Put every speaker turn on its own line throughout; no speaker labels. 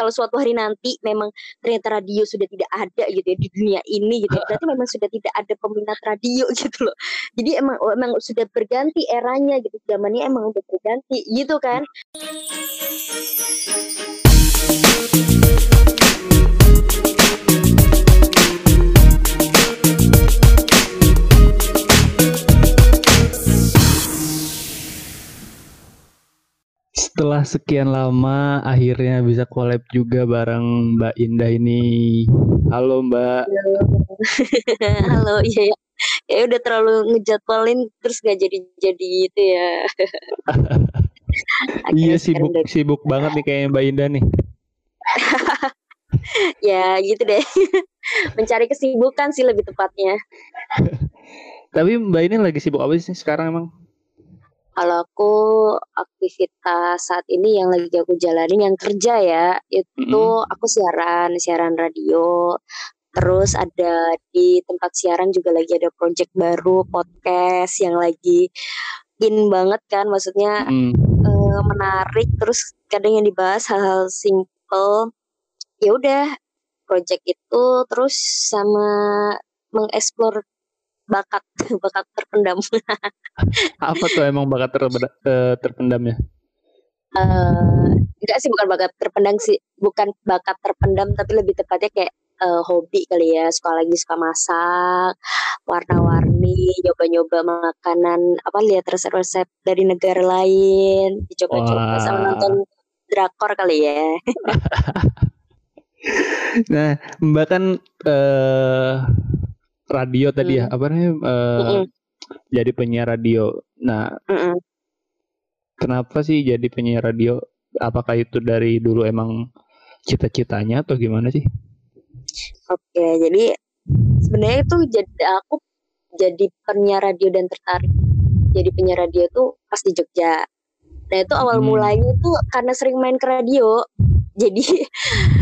kalau suatu hari nanti memang ternyata radio sudah tidak ada gitu ya di dunia ini gitu ya, berarti memang sudah tidak ada peminat radio gitu loh. Jadi emang emang sudah berganti eranya gitu zamannya emang udah berganti gitu kan
Setelah sekian lama akhirnya bisa collab juga bareng Mbak Indah ini. Halo Mbak.
halo. Iya ya ya udah terlalu ngejadwalin terus gak jadi jadi gitu ya.
Iya sibuk dari... sibuk banget nih kayak Mbak Indah nih.
Ya gitu deh. Mencari kesibukan sih lebih tepatnya.
Tapi Mbak ini lagi sibuk apa sih sekarang emang
kalau aku aktivitas saat ini yang lagi aku jalani yang kerja ya itu mm -hmm. aku siaran siaran radio Terus ada di tempat siaran juga lagi ada project baru podcast yang lagi in banget kan, maksudnya uh, menarik. Terus kadang yang dibahas hal-hal simple. Ya udah, project itu terus sama mengeksplor bakat bakat terpendam.
Apa tuh emang bakat ter, uh, terpendamnya?
Uh, enggak sih bukan bakat terpendam sih, bukan bakat terpendam tapi lebih tepatnya kayak uh, hobi kali ya suka lagi suka masak warna-warni nyoba-nyoba makanan apa lihat resep-resep dari negara lain dicoba-coba sama nonton drakor kali ya
nah mbak kan uh, radio tadi ya, hmm. ya apa namanya uh, mm jadi penyiar radio nah mm kenapa sih jadi penyiar radio apakah itu dari dulu emang cita-citanya atau gimana sih
Oke, jadi sebenarnya itu jadi aku jadi penyiar radio dan tertarik jadi penyiar radio itu pas di Jogja. Nah itu awal hmm. mulanya tuh karena sering main ke radio. Jadi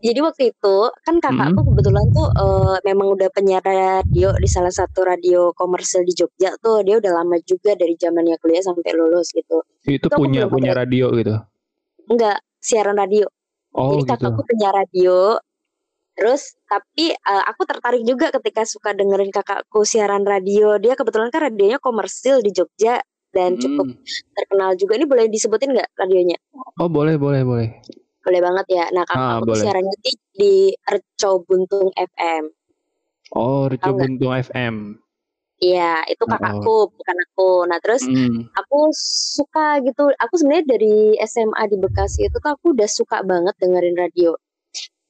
jadi waktu itu kan kakakku hmm. kebetulan tuh uh, memang udah penyiar radio di salah satu radio komersil di Jogja tuh dia udah lama juga dari zamannya kuliah sampai lulus gitu.
Itu, itu punya punya radio gitu?
Enggak, siaran radio. Oh, jadi kakakku gitu. penyiar radio, Terus tapi uh, aku tertarik juga ketika suka dengerin kakakku siaran radio. Dia kebetulan kan radionya komersil di Jogja dan hmm. cukup terkenal juga. Ini boleh disebutin nggak radionya?
Oh boleh boleh boleh.
Boleh banget ya. Nah kakakku ah, siarannya di, di Reco Buntung FM.
Oh Reco Buntung FM.
Iya, itu kakakku, oh. bukan aku. Nah, terus mm. aku suka gitu. Aku sebenarnya dari SMA di Bekasi itu tuh aku udah suka banget dengerin radio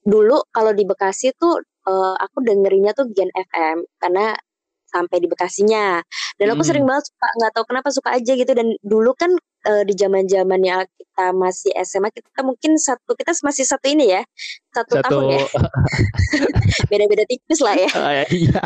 dulu kalau di Bekasi tuh uh, aku dengerinnya tuh Gen FM karena sampai di Bekasinya dan aku hmm. sering banget suka nggak tahu kenapa suka aja gitu dan dulu kan uh, di zaman zamannya kita masih SMA kita mungkin satu kita masih satu ini ya satu, satu... tahun ya. Beda-beda tipis lah ya. Oh, iya.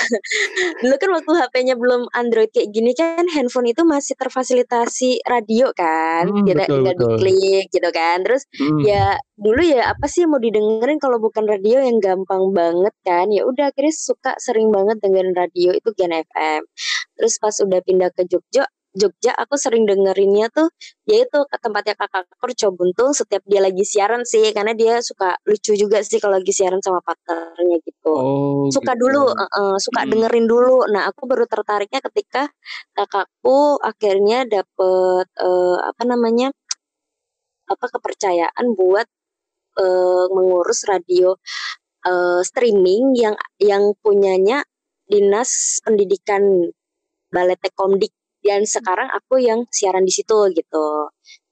dulu kan waktu HP-nya belum Android kayak gini kan handphone itu masih terfasilitasi radio kan hmm, kita tinggal diklik gitu kan. Terus hmm. ya dulu ya apa sih mau didengerin kalau bukan radio yang gampang banget kan? Ya udah akhirnya suka sering banget dengerin radio itu Gen FM terus pas udah pindah ke Jogja Jogja aku sering dengerinnya tuh yaitu ke tempatnya kakak Kurco Buntung setiap dia lagi siaran sih karena dia suka lucu juga sih kalau lagi siaran sama partnernya gitu. Oh, suka gitu. dulu, uh, uh, suka hmm. dengerin dulu. Nah aku baru tertariknya ketika kakakku akhirnya dapet uh, apa namanya apa kepercayaan buat uh, mengurus radio uh, streaming yang yang punyanya dinas pendidikan Balai Tekomdik dan sekarang aku yang siaran di situ gitu.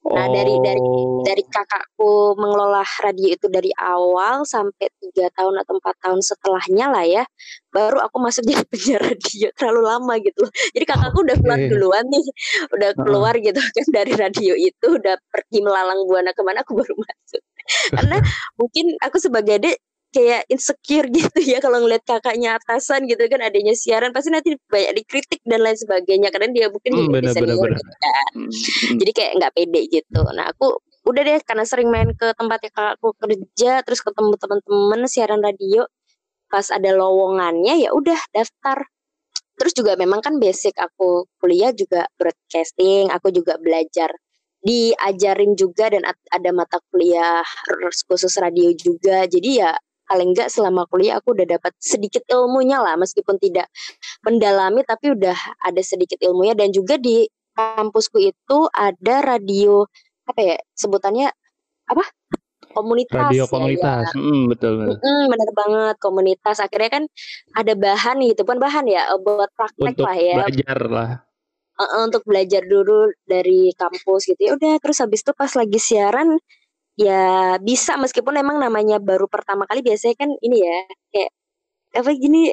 Nah oh. dari dari oh. dari kakakku mengelola radio itu dari awal sampai tiga tahun atau empat tahun setelahnya lah ya, baru aku masuk jadi penyiar radio terlalu lama gitu. Jadi kakakku udah keluar duluan nih, udah keluar uh. gitu kan dari radio itu, udah pergi melalang buana ke mana aku baru masuk. Karena mungkin aku sebagai adik kayak insecure gitu ya kalau ngeliat kakaknya atasan gitu kan adanya siaran pasti nanti banyak dikritik dan lain sebagainya karena dia mungkin hmm, bener, senior bener, gitu kan. Hmm, jadi kayak nggak pede gitu. Nah aku udah deh karena sering main ke tempatnya kakakku kerja terus ketemu teman-teman siaran radio pas ada lowongannya ya udah daftar. Terus juga memang kan basic aku kuliah juga broadcasting aku juga belajar diajarin juga dan ada mata kuliah khusus radio juga. Jadi ya paling enggak selama kuliah aku udah dapat sedikit ilmunya lah meskipun tidak mendalami tapi udah ada sedikit ilmunya. Dan juga di kampusku itu ada radio apa ya sebutannya apa? Komunitas
radio ya, komunitas. Ya. Mm, betul betul.
Mm, benar banget komunitas. Akhirnya kan ada bahan gitu kan bahan ya buat praktek
untuk
lah ya.
belajar lah.
Uh, untuk belajar dulu dari kampus gitu. Ya udah terus habis itu pas lagi siaran ya bisa meskipun emang namanya baru pertama kali biasanya kan ini ya kayak apa gini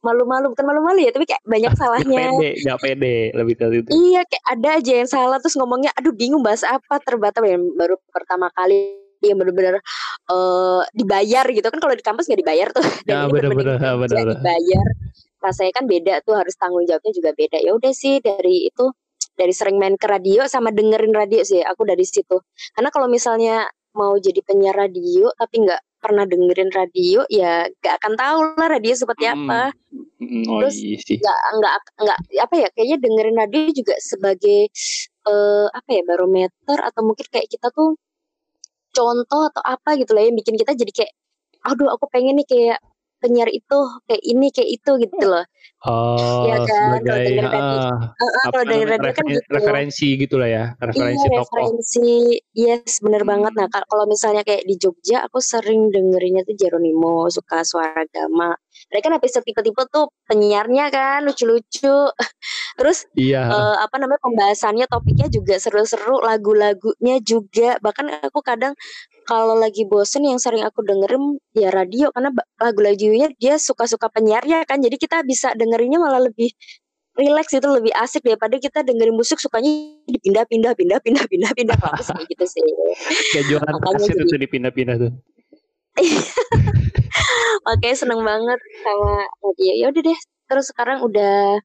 malu-malu bukan malu-malu ya tapi kayak banyak salahnya.
gak pede gak pede lebih ke itu
iya kayak ada aja yang salah terus ngomongnya aduh bingung bahas apa? Terbatas yang baru pertama kali yang benar-benar uh, dibayar gitu. Kan kalau di kampus nggak dibayar tuh.
Ya benar-benar
dibayar. Rasanya kan beda tuh harus tanggung jawabnya juga beda. Ya udah sih dari itu dari sering main ke radio sama dengerin radio sih aku dari situ. Karena kalau misalnya mau jadi penyiar radio tapi nggak pernah dengerin radio ya nggak akan tahu lah radio seperti hmm. apa
hmm. oh, terus iya
nggak nggak nggak apa ya kayaknya dengerin radio juga sebagai uh, apa ya barometer atau mungkin kayak kita tuh contoh atau apa gitu lah yang bikin kita jadi kayak aduh aku pengen nih kayak penyiar itu kayak ini kayak itu gitu loh.
Oh, ya kan? sebagai uh, uh, kalau dari radio kan gitu. referensi gitu lah ya, referensi iya, tokoh.
referensi, yes bener banget. Nah kalau misalnya kayak di Jogja, aku sering dengerinnya tuh Jeronimo, suka suara gama. Mereka kan episode tipe-tipe tuh penyiarnya kan lucu-lucu. Terus
iya.
uh, apa namanya pembahasannya, topiknya juga seru-seru, lagu-lagunya juga. Bahkan aku kadang kalau lagi bosen yang sering aku dengerin ya radio karena lagu-lagunya dia suka-suka penyiarnya kan jadi kita bisa dengerinnya malah lebih relax itu lebih asik daripada kita dengerin musik sukanya dipindah-pindah pindah-pindah pindah-pindah aku kayak gitu sih.
Kayak jualan kaset itu dipindah-pindah tuh.
Oke seneng banget sama radio ya udah deh terus sekarang udah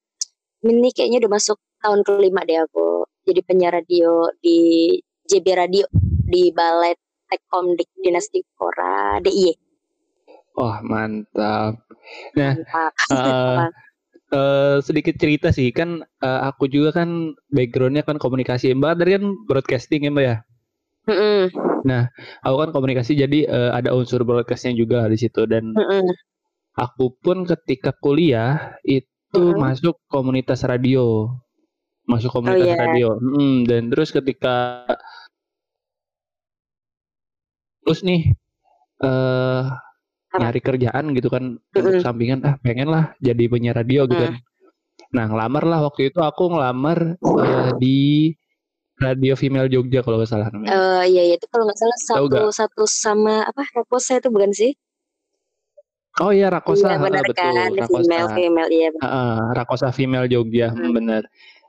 ini kayaknya udah masuk tahun kelima deh aku jadi penyiar radio di JB Radio di Balai Tekkom di Dinasti Kora DIY.
Wah mantap. Nah, mantap. Uh, uh, sedikit cerita sih kan uh, aku juga kan backgroundnya kan komunikasi mbak dari kan broadcasting ya mbak ya.
Mm -mm.
Nah, aku kan komunikasi jadi uh, ada unsur broadcastnya juga di situ dan mm -mm. aku pun ketika kuliah itu mm -mm. masuk komunitas radio, masuk komunitas oh, yeah. radio. Mm, dan terus ketika terus nih uh, nyari kerjaan gitu kan untuk sampingan ah pengen lah jadi penyiar radio gitu mm. kan nah ngelamar lah waktu itu aku ngelamar uh, di radio female Jogja kalau nggak salah
namanya. Uh, iya iya itu kalau nggak salah satu satu sama apa Rakosa itu bukan sih?
Oh iya Rakosa
iya, benar
betul.
kan Rakosa. female female iya.
Uh, Rakosa female Jogja hmm. bener.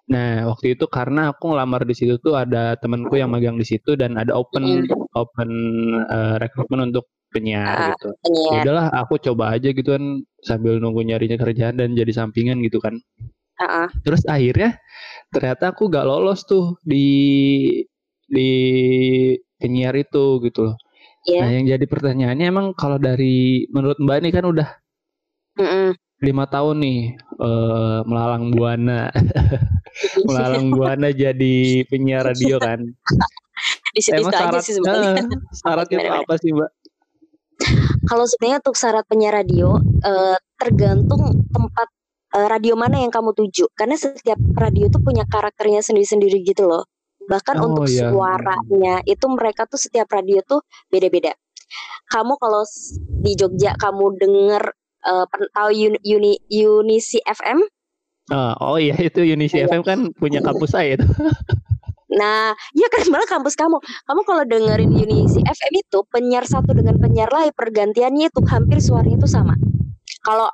Nah, waktu itu karena aku ngelamar di situ tuh ada temanku yang magang di situ dan ada open mm. open uh, rekrutmen untuk penyiar uh, gitu. Ya udahlah, aku coba aja gitu kan sambil nunggu nyarinya kerjaan dan jadi sampingan gitu kan.
Uh -uh.
Terus akhirnya ternyata aku gak lolos tuh di di penyiar itu gitu loh. Yeah. Nah, yang jadi pertanyaannya emang kalau dari menurut Mbak ini kan udah
mm -mm.
lima tahun nih uh, melalang buana melalang buana jadi penyiar radio kan.
Di situ Emang syarat, aja sih sebenarnya.
Uh, syaratnya apa sih mbak?
Kalau sebenarnya untuk syarat penyiar radio uh, tergantung tempat uh, radio mana yang kamu tuju. Karena setiap radio tuh punya karakternya sendiri-sendiri gitu loh. Bahkan oh, untuk iya. suaranya itu mereka tuh setiap radio tuh beda-beda. Kamu kalau di Jogja kamu denger uh, tahu Uni, Uni, Unisi FM
Oh, oh iya itu Unisi iya. FM kan punya kampus saya itu.
Nah, iya kan malah kampus kamu. Kamu kalau dengerin Unisi FM itu penyiar satu dengan penyiar lain pergantiannya itu hampir suaranya itu sama. Kalau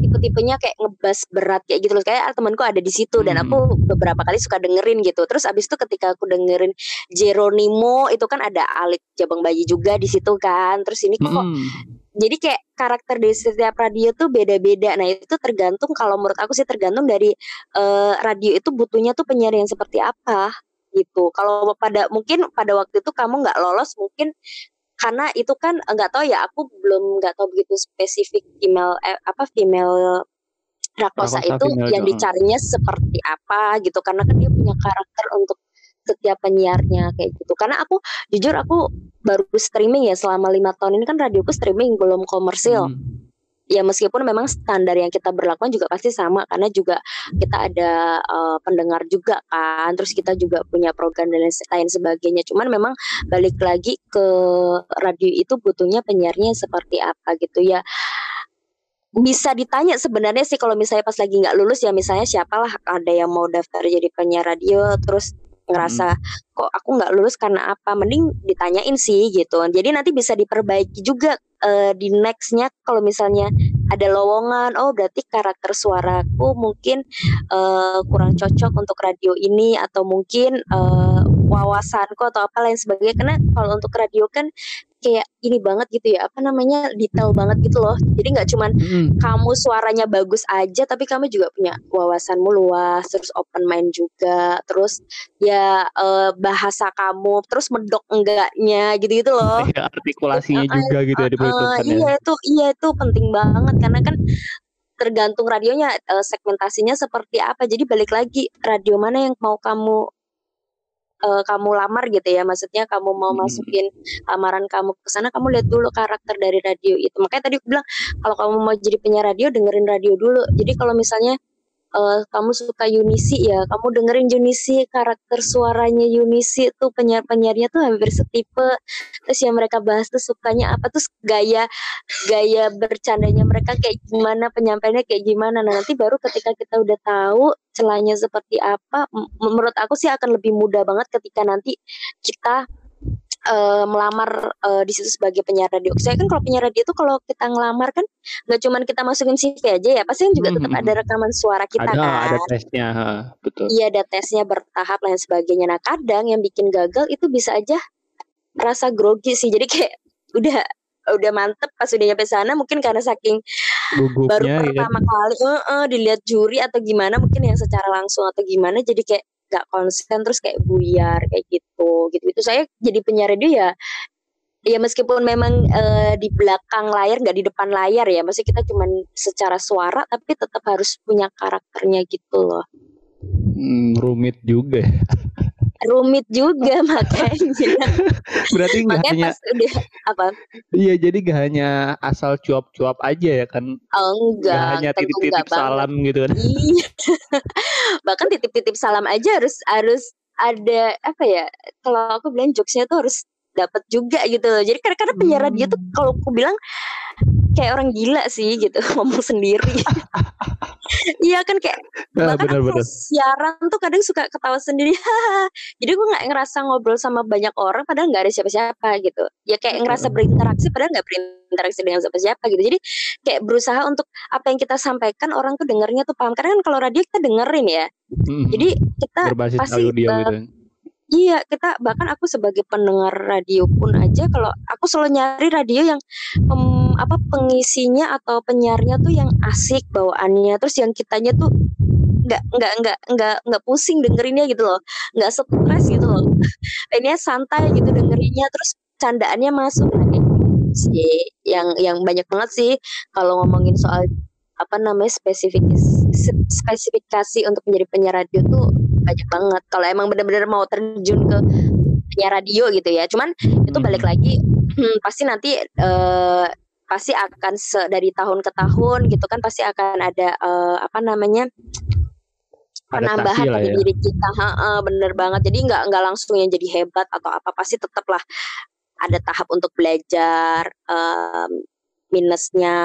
tipe-tipenya kayak ngebas berat kayak gitu loh kayak ah, temanku ada di situ dan aku hmm. beberapa kali suka dengerin gitu terus abis itu ketika aku dengerin Jeronimo itu kan ada Alik Jabang Bayi juga di situ kan terus ini kok hmm jadi kayak karakter di setiap radio tuh beda-beda. Nah itu tergantung kalau menurut aku sih tergantung dari uh, radio itu butuhnya tuh penyiar yang seperti apa gitu. Kalau pada mungkin pada waktu itu kamu nggak lolos mungkin karena itu kan nggak tahu ya aku belum nggak tahu begitu spesifik female eh, apa female rakosa itu yang dicarinya seperti apa gitu karena kan dia punya karakter untuk setiap penyiarnya kayak gitu karena aku jujur aku baru streaming ya selama lima tahun ini kan radioku streaming belum komersil hmm. Ya meskipun memang standar yang kita berlakukan juga pasti sama karena juga kita ada uh, pendengar juga kan terus kita juga punya program dan lain sebagainya. Cuman memang balik lagi ke radio itu butuhnya penyiarnya seperti apa gitu ya. Bisa ditanya sebenarnya sih kalau misalnya pas lagi nggak lulus ya misalnya siapalah ada yang mau daftar jadi penyiar radio terus ngerasa hmm. kok aku nggak lulus karena apa? Mending ditanyain sih gitu. Jadi nanti bisa diperbaiki juga uh, di nextnya kalau misalnya ada lowongan. Oh berarti karakter suaraku mungkin uh, kurang cocok untuk radio ini atau mungkin uh, wawasanku atau apa lain sebagainya. Karena kalau untuk radio kan kayak ini banget gitu ya apa namanya detail banget gitu loh. Jadi nggak cuman mm. kamu suaranya bagus aja tapi kamu juga punya wawasanmu luas terus open mind juga terus ya uh, bahasa kamu terus medok enggaknya gitu gitu loh.
Ya, artikulasinya uh, juga gitu ya
uh, iya itu iya itu penting banget. Karena kan tergantung radionya uh, segmentasinya seperti apa. Jadi balik lagi radio mana yang mau kamu uh, kamu lamar gitu ya. Maksudnya kamu mau hmm. masukin lamaran kamu ke sana kamu lihat dulu karakter dari radio itu. Makanya tadi aku bilang kalau kamu mau jadi penyiar radio dengerin radio dulu. Jadi kalau misalnya uh, kamu suka Yunisi ya? Kamu dengerin Yunisi karakter suaranya Yunisi tuh penyiar-penyiarnya tuh hampir setipe. Terus yang mereka bahas tuh sukanya apa? Terus gaya gaya bercandanya mereka kayak gimana? Penyampaiannya kayak gimana? Nah nanti baru ketika kita udah tahu celahnya seperti apa menurut aku sih akan lebih mudah banget ketika nanti kita uh, melamar uh, di situ sebagai penyiar radio. Saya kan kalau penyiar radio itu kalau kita ngelamar kan nggak cuma kita masukin CV aja ya, pasti kan juga tetap hmm. ada rekaman suara kita
ada,
kan.
Ada tesnya, betul.
Iya ada tesnya bertahap lain sebagainya. Nah kadang yang bikin gagal itu bisa aja rasa grogi sih. Jadi kayak udah udah mantep pas udah nyampe sana mungkin karena saking Gugupnya, baru iya. pertama ya. kali uh, uh, dilihat juri atau gimana mungkin yang secara langsung atau gimana jadi kayak gak konsen terus kayak buyar kayak gitu gitu. Itu saya jadi penyiar radio ya ya meskipun memang uh, di belakang layar nggak di depan layar ya. Masih kita cuman secara suara tapi tetap harus punya karakternya gitu loh.
Hmm, rumit juga
rumit juga makanya.
Berarti nggak hanya pas udah apa? Iya, jadi gak hanya asal cuap-cuap aja ya kan?
Oh, enggak. Gak
hanya titip-titip salam banget. gitu kan?
Iya. Bahkan titip-titip salam aja harus harus ada apa ya? Kalau aku bilang jokesnya tuh harus dapat juga gitu loh. Jadi kadang-kadang penyiar radio tuh hmm. kalau aku bilang kayak orang gila sih gitu ngomong sendiri. iya kan kayak nah, bahkan bener, bener. siaran tuh kadang suka ketawa sendiri. Jadi gue nggak ngerasa ngobrol sama banyak orang padahal nggak ada siapa-siapa gitu. Ya kayak ngerasa berinteraksi padahal nggak berinteraksi dengan siapa-siapa gitu. Jadi kayak berusaha untuk apa yang kita sampaikan orang tuh dengernya tuh paham. Karena kan kalau radio kita dengerin ya. Hmm. Jadi kita
Berbasis pasti audio uh, gitu
Iya, kita bahkan aku sebagai pendengar radio pun aja kalau aku selalu nyari radio yang um, apa pengisinya atau penyiarnya tuh yang asik bawaannya, terus yang kitanya tuh nggak nggak nggak nggak nggak pusing dengerinnya gitu loh, nggak stres gitu loh. Ini santai gitu dengerinnya, terus candaannya masuk nah kayak gitu sih. Yang yang banyak banget sih kalau ngomongin soal apa namanya spesifikasi spesifikasi untuk menjadi penyiar radio tuh banyak banget kalau emang benar-benar mau terjun ke penyiar radio gitu ya cuman itu balik hmm. lagi hmm, pasti nanti uh, pasti akan se dari tahun ke tahun gitu kan pasti akan ada uh, apa namanya penambahan dari ya. diri kita. Ha, uh, bener banget. Jadi nggak nggak langsung yang jadi hebat atau apa pasti tetaplah ada tahap untuk belajar um, minusnya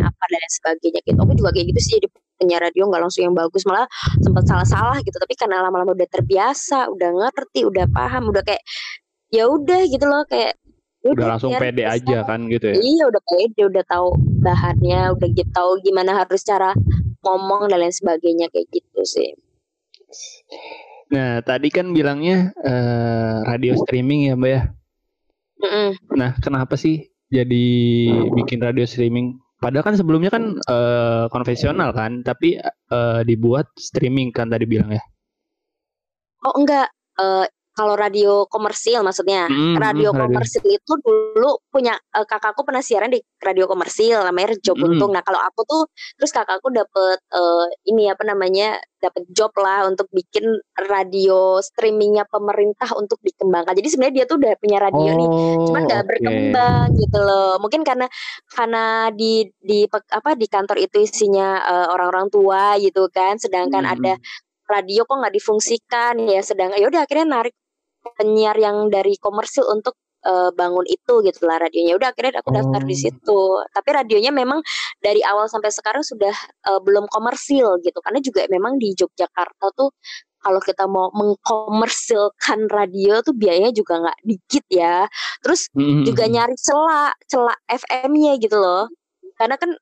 apa dan lain sebagainya gitu. Aku juga kayak gitu sih jadi penyiar radio nggak langsung yang bagus malah sempat salah-salah gitu. Tapi karena lama-lama udah terbiasa udah ngerti udah paham udah kayak ya udah gitu loh kayak
ya udah langsung pede aja kan gitu ya?
Iya udah pede udah tahu bahannya udah gitu tahu gimana harus cara ngomong dan lain sebagainya kayak gitu sih.
Nah tadi kan bilangnya uh, radio streaming ya mbak ya? Mm -mm. nah kenapa sih jadi bikin radio streaming? Padahal kan sebelumnya kan uh, konvensional kan, tapi uh, dibuat streaming kan tadi bilang ya.
Oh enggak, uh, kalau radio komersil maksudnya mm, radio, radio komersil itu dulu punya uh, kakakku pernah siaran di radio komersil namanya Rejo Buntung. Mm. Nah kalau aku tuh terus kakakku dapet uh, ini apa namanya dapat job lah untuk bikin radio streamingnya pemerintah untuk dikembangkan. Jadi sebenarnya dia tuh udah punya radio oh, nih, cuman nggak okay. berkembang gitu loh. Mungkin karena karena di di apa di kantor itu isinya eh, orang-orang tua gitu kan, sedangkan hmm. ada radio kok nggak difungsikan ya. Sedang ya udah akhirnya narik penyiar yang dari komersil untuk uh, bangun itu gitu lah radionya. Udah akhirnya aku daftar oh. di situ. Tapi radionya memang dari awal sampai sekarang sudah uh, belum komersil gitu. Karena juga memang di Yogyakarta tuh kalau kita mau mengkomersilkan radio tuh biayanya juga nggak dikit ya. Terus mm-hmm. juga nyari celah celah FM-nya gitu loh. Karena kan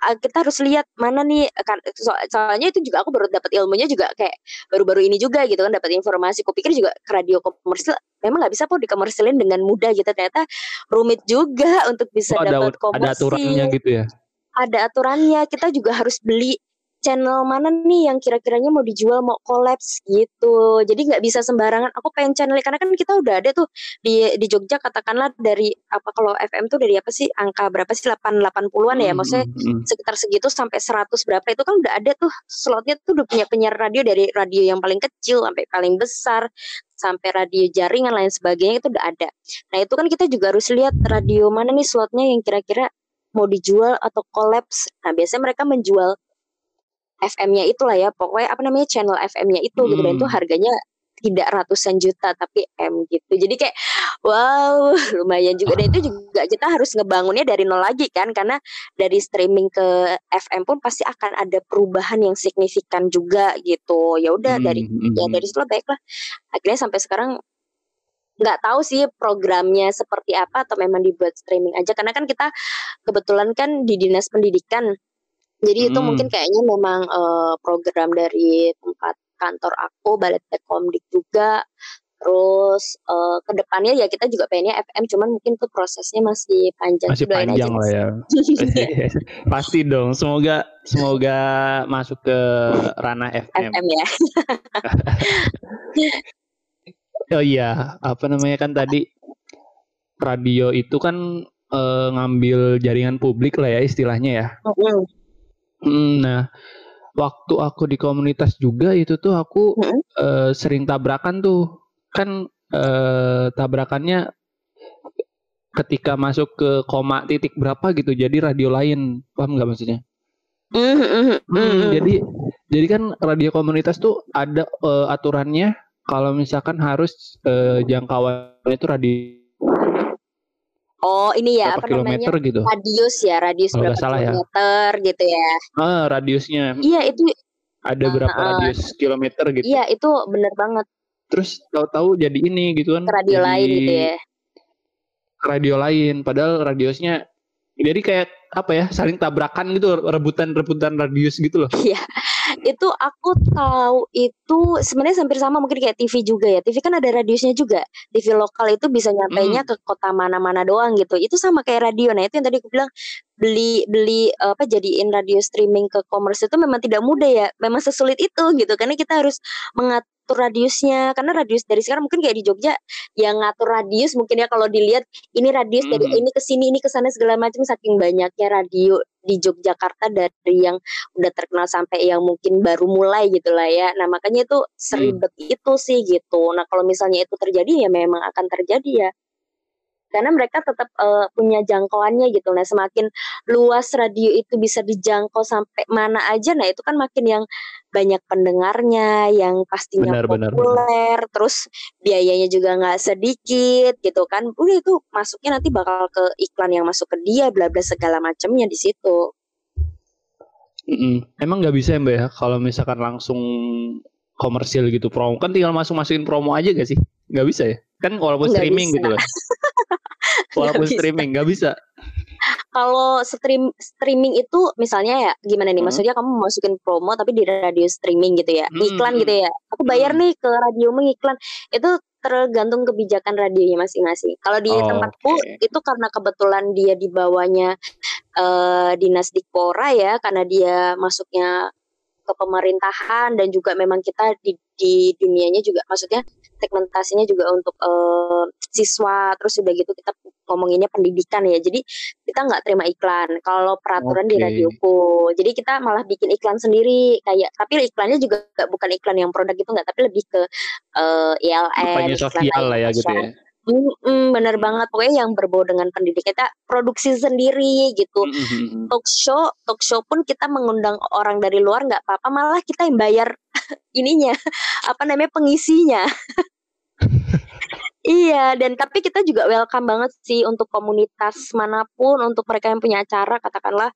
kita harus lihat mana nih kan so, soalnya itu juga aku baru dapat ilmunya juga kayak baru-baru ini juga gitu kan dapat informasi. Kupikir juga ke radio komersil memang nggak bisa kok dikomersilin dengan mudah gitu ternyata rumit juga untuk bisa oh, dapat komersil.
Ada aturannya gitu ya.
Ada aturannya. Kita juga harus beli channel mana nih yang kira-kiranya mau dijual mau kolaps gitu. Jadi nggak bisa sembarangan. Aku pengen channel karena kan kita udah ada tuh di di Jogja katakanlah dari apa kalau FM tuh dari apa sih? Angka berapa sih? 8 80-an ya maksudnya hmm, hmm. sekitar segitu sampai 100 berapa. Itu kan udah ada tuh slotnya tuh udah punya penyiar radio dari radio yang paling kecil sampai paling besar sampai radio jaringan lain sebagainya itu udah ada. Nah itu kan kita juga harus lihat radio mana nih slotnya yang kira-kira mau dijual atau kolaps nah biasanya mereka menjual FM-nya itulah ya pokoknya apa namanya channel FM-nya itu hmm. gitu dan itu hmm. harganya tidak ratusan juta tapi M gitu jadi kayak wow lumayan juga dan itu juga kita harus ngebangunnya dari nol lagi kan karena dari streaming ke FM pun pasti akan ada perubahan yang signifikan juga gitu ya udah hmm. dari hmm, ya hmm. dari situ baiklah akhirnya sampai sekarang nggak tahu sih programnya seperti apa atau memang dibuat streaming aja karena kan kita kebetulan kan di dinas pendidikan jadi hmm. itu mungkin kayaknya memang uh, program dari tempat kantor aku, Balai Komdik juga. Terus uh, ke depannya ya kita juga pengennya FM, cuman mungkin tuh prosesnya masih panjang.
Masih panjang lah ya. Pasti dong. Semoga semoga masuk ke ranah FM. FM ya. oh iya, apa namanya kan tadi radio itu kan uh, ngambil jaringan publik lah ya istilahnya ya. Mm -hmm. Hmm, nah, waktu aku di komunitas juga itu tuh aku hmm? uh, sering tabrakan tuh. Kan uh, tabrakannya ketika masuk ke koma titik berapa gitu jadi radio lain. Paham nggak maksudnya? Hmm, hmm, jadi jadi kan radio komunitas tuh ada uh, aturannya kalau misalkan harus uh, jangkauan itu radio
Oh ini ya apa
kilometer
namanya?
gitu.
Radius ya, radius
berapa salah
ya. kilometer
ya.
gitu ya.
Ah, radiusnya.
Iya itu
ada uh, berapa uh, radius kilometer gitu.
Iya itu bener banget.
Terus tahu-tahu jadi ini gitu kan.
Radio jadi, lain gitu ya.
Radio lain padahal radiusnya jadi kayak apa ya saling tabrakan gitu rebutan-rebutan radius gitu loh.
Iya itu aku tahu itu sebenarnya hampir sama mungkin kayak TV juga ya. TV kan ada radiusnya juga. TV lokal itu bisa nyampainya hmm. ke kota mana-mana doang gitu. Itu sama kayak radio. Nah, itu yang tadi aku bilang beli beli apa jadiin radio streaming ke commerce itu memang tidak mudah ya. Memang sesulit itu gitu karena kita harus mengatur radiusnya karena radius dari sekarang mungkin kayak di Jogja yang ngatur radius mungkin ya kalau dilihat ini radius hmm. dari ini ke sini ini ke sana segala macam saking banyaknya radio di Yogyakarta dari yang udah terkenal sampai yang mungkin baru mulai gitu lah ya. Nah makanya itu seribet hmm. itu sih gitu. Nah kalau misalnya itu terjadi ya memang akan terjadi ya. Karena mereka tetap uh, punya jangkauannya gitu. Nah semakin luas radio itu bisa dijangkau sampai mana aja, nah itu kan makin yang banyak pendengarnya, yang pastinya benar, populer, benar. terus biayanya juga nggak sedikit gitu kan. Udah itu masuknya nanti bakal ke iklan yang masuk ke dia, bla bla segala macamnya di situ.
Mm -mm. Emang nggak bisa ya mbak ya kalau misalkan langsung komersil gitu promo kan tinggal masuk masukin promo aja gak sih? Nggak bisa ya? Kan walaupun gak streaming bisa. gitu kan. walaupun gak streaming nggak bisa
kalau stream streaming itu misalnya ya gimana nih hmm. maksudnya kamu masukin promo tapi di radio streaming gitu ya hmm. iklan gitu ya aku bayar hmm. nih ke radio mengiklan itu tergantung kebijakan radionya masing-masing. Kalau di oh, tempatku okay. itu karena kebetulan dia di bawahnya uh, dinas Dikpora ya, karena dia masuknya ke pemerintahan dan juga memang kita di, di dunianya juga maksudnya segmentasinya juga untuk uh, siswa terus udah gitu kita ngomonginnya pendidikan ya. Jadi kita nggak terima iklan kalau peraturan okay. di radioku jadi kita malah bikin iklan sendiri kayak tapi iklannya juga bukan iklan yang produk itu nggak tapi lebih ke uh, ILM
sosial lah ya gitu ya
Mm, bener banget. Pokoknya yang berbau dengan pendidikan kita produksi sendiri gitu. Mm-hmm. talk show talk show pun kita mengundang orang dari luar nggak apa-apa. Malah kita yang bayar ininya apa namanya pengisinya. Iya, dan tapi kita juga welcome banget sih untuk komunitas mana pun, untuk mereka yang punya acara, katakanlah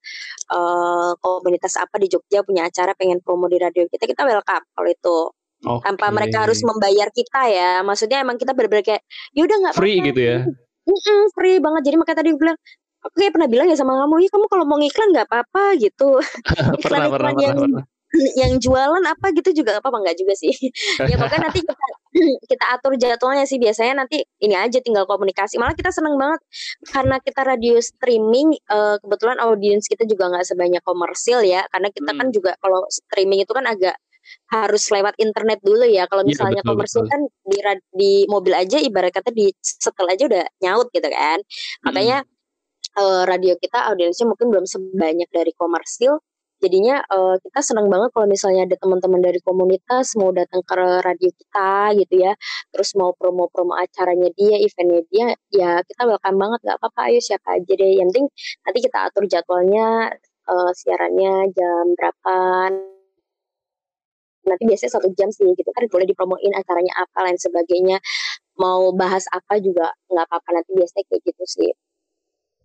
uh, komunitas apa di Jogja punya acara pengen promo di radio kita, kita welcome kalau itu. Okay. Tanpa mereka harus membayar kita ya, maksudnya emang kita bener-bener kayak, yaudah nggak
free gitu ya?
Mm-mm, free banget. Jadi makanya tadi gue bilang, aku kayak pernah bilang ya sama kamu, ya kamu kalau mau ngiklan nggak apa-apa gitu. Iklan-iklan yang pernah yang jualan apa gitu juga apa enggak juga sih ya pokoknya nanti kita kita atur jadwalnya sih biasanya nanti ini aja tinggal komunikasi malah kita seneng banget karena kita radio streaming uh, kebetulan audiens kita juga nggak sebanyak komersil ya karena kita kan hmm. kan juga kalau streaming itu kan agak harus lewat internet dulu ya. Kalau iya, misalnya ya, komersil kan di di mobil aja ibarat kata di setel aja udah nyaut gitu kan. Makanya hmm. uh, radio kita audiensnya mungkin belum sebanyak dari komersil jadinya uh, kita senang banget kalau misalnya ada teman-teman dari komunitas mau datang ke radio kita gitu ya terus mau promo-promo acaranya dia eventnya dia ya kita welcome banget nggak apa-apa ayo siapa aja deh yang penting nanti kita atur jadwalnya uh, siarannya jam berapa nanti biasanya satu jam sih gitu kan boleh dipromoin acaranya apa lain sebagainya mau bahas apa juga nggak apa-apa nanti biasanya kayak gitu sih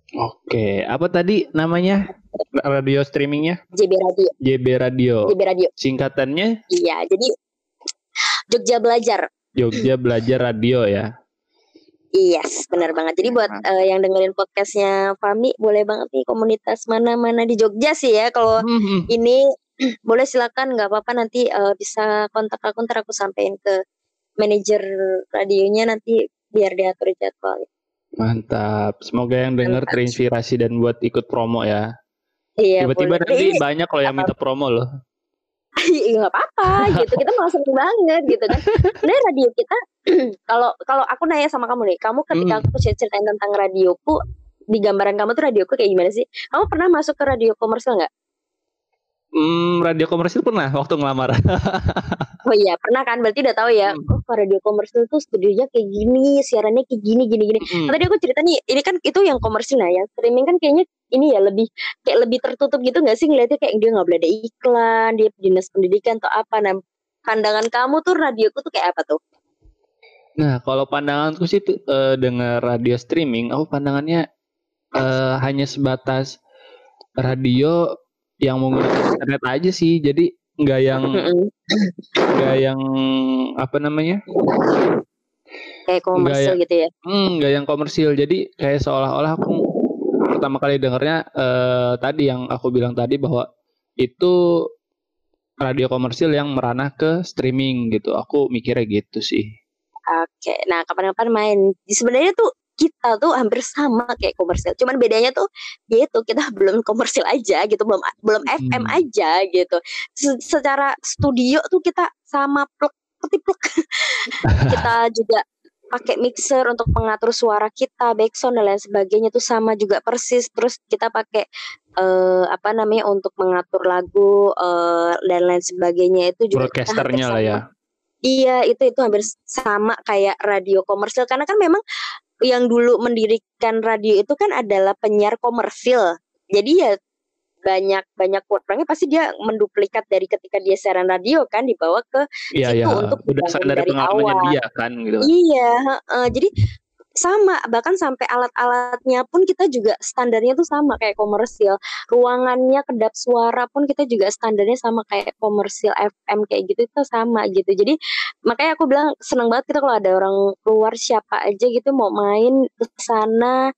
Oke, apa tadi namanya radio streamingnya?
JB Radio.
JB Radio.
JB Radio.
Singkatannya?
Iya, jadi Jogja Belajar.
Jogja Belajar Radio ya.
Yes, benar banget. Jadi buat uh, yang dengerin podcastnya Fami, boleh banget nih komunitas mana-mana di Jogja sih ya. Kalau hmm. ini boleh silakan, nggak apa-apa nanti uh, bisa kontak aku, ntar aku sampein ke manajer radionya nanti biar diatur jadwal.
Mantap. Semoga yang dengar terinspirasi dan buat ikut promo ya. Iya. Tiba-tiba nanti iya. banyak loh yang minta promo loh.
Iya nggak apa-apa gitu. Kita malah seneng banget gitu kan. Sebenarnya radio kita kalau kalau aku nanya sama kamu nih, kamu ketika hmm. aku ceritain tentang radioku di gambaran kamu tuh radioku kayak gimana sih? Kamu pernah masuk ke radio komersial nggak?
Hmm, radio komersil pernah waktu ngelamar.
oh iya, pernah kan? Berarti udah tahu ya. Hmm. Oh, radio komersil tuh studionya kayak gini, siarannya kayak gini, gini, gini. Hmm. Nah, tadi aku cerita nih, ini kan itu yang komersil nah, yang streaming kan kayaknya ini ya lebih kayak lebih tertutup gitu nggak sih ngeliatnya kayak dia nggak boleh ada iklan, dia dinas pendidikan atau apa. Nah, pandangan kamu tuh radioku tuh kayak apa tuh?
Nah, kalau pandanganku sih tuh, uh, dengan radio streaming, aku pandangannya uh, hanya sebatas radio yang menggunakan internet aja sih. Jadi nggak yang nggak yang apa namanya?
Kayak komersil gitu ya?
Hmm, nggak yang komersil. Jadi kayak seolah-olah aku pertama kali dengarnya eh, tadi yang aku bilang tadi bahwa itu radio komersil yang meranah ke streaming gitu. Aku mikirnya gitu sih.
Oke, nah kapan-kapan main. Sebenarnya tuh kita tuh hampir sama kayak komersil. Cuman bedanya tuh yaitu kita belum komersil aja gitu, belum belum hmm. FM aja gitu. secara studio tuh kita sama pluk pluk. kita juga pakai mixer untuk mengatur suara kita, backsound dan lain sebagainya tuh sama juga persis. Terus kita pakai uh, apa namanya untuk mengatur lagu uh, dan lain sebagainya itu juga
broadcasternya lah ya.
Iya, itu itu hampir sama kayak radio komersil karena kan memang yang dulu mendirikan radio itu kan adalah penyiar komersil. Jadi ya banyak banyak kurangnya pasti dia menduplikat dari ketika dia siaran radio kan dibawa ke
iya, situ iya. untuk udah dari, dari awal. dia kan gitu.
Iya, uh, jadi sama bahkan sampai alat-alatnya pun kita juga standarnya tuh sama kayak komersil. Ruangannya kedap suara pun kita juga standarnya sama kayak komersil FM kayak gitu itu sama gitu. Jadi makanya aku bilang seneng banget kita kalau ada orang luar siapa aja gitu mau main ke sana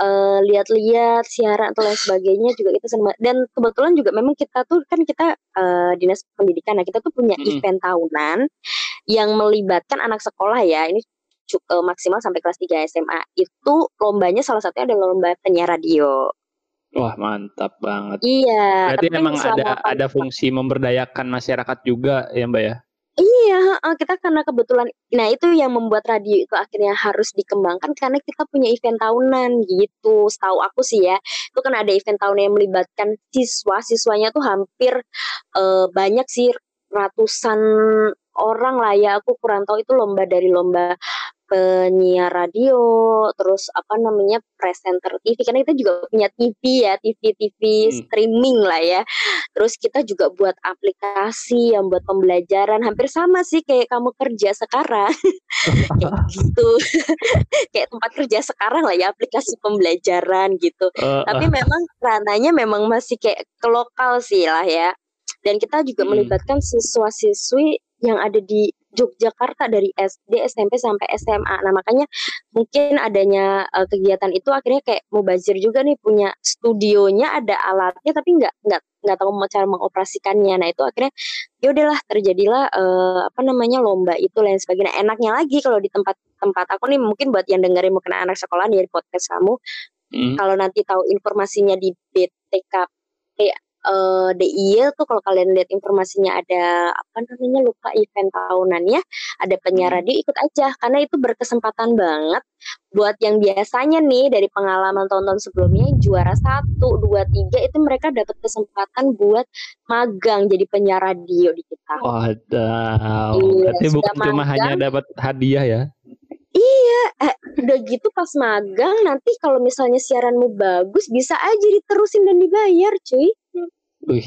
uh, lihat-lihat siaran atau lain sebagainya juga kita senang dan kebetulan juga memang kita tuh kan kita uh, dinas pendidikan nah kita tuh punya -hmm. event tahunan yang melibatkan anak sekolah ya. Ini uh, maksimal sampai kelas 3 SMA itu lombanya salah satunya adalah lomba penyiar radio.
Wah mantap banget.
Iya.
Berarti memang ada ada fungsi memberdayakan masyarakat juga ya Mbak ya?
Iya, kita karena kebetulan nah itu yang membuat radio itu akhirnya harus dikembangkan karena kita punya event tahunan gitu. Setahu aku sih ya, itu kan ada event tahunan yang melibatkan siswa, siswanya tuh hampir uh, banyak sih ratusan orang lah ya. Aku kurang tahu itu lomba dari lomba penyiar radio, terus apa namanya presenter TV karena kita juga punya TV ya, TV TV hmm. streaming lah ya. Terus kita juga buat aplikasi yang buat pembelajaran hampir sama sih kayak kamu kerja sekarang. kayak gitu. kayak tempat kerja sekarang lah ya aplikasi pembelajaran gitu. Uh, uh. Tapi memang rananya memang masih kayak ke lokal sih lah ya. Dan kita juga hmm. melibatkan siswa-siswi yang ada di Yogyakarta dari SD, SMP sampai SMA. Nah makanya mungkin adanya uh, kegiatan itu akhirnya kayak mau bazir juga nih punya studionya ada alatnya tapi nggak nggak nggak tahu cara mengoperasikannya. Nah itu akhirnya ya udahlah terjadilah uh, apa namanya lomba itu lain sebagainya. Enaknya lagi kalau di tempat-tempat aku nih mungkin buat yang dengerin mungkin anak sekolah nih di podcast kamu, hmm. kalau nanti tahu informasinya di BTKP uh, eh, DIY tuh kalau kalian lihat informasinya ada apa namanya lupa event tahunan ya ada penyiar hmm. radio ikut aja karena itu berkesempatan banget buat yang biasanya nih dari pengalaman tahun-tahun sebelumnya juara satu dua tiga itu mereka dapat kesempatan buat magang jadi penyiar radio di kita.
Waduh, iya, berarti bukan cuma hanya dapat hadiah ya?
Iya, eh, udah gitu pas magang nanti kalau misalnya siaranmu bagus bisa aja diterusin dan dibayar, cuy.
Wih.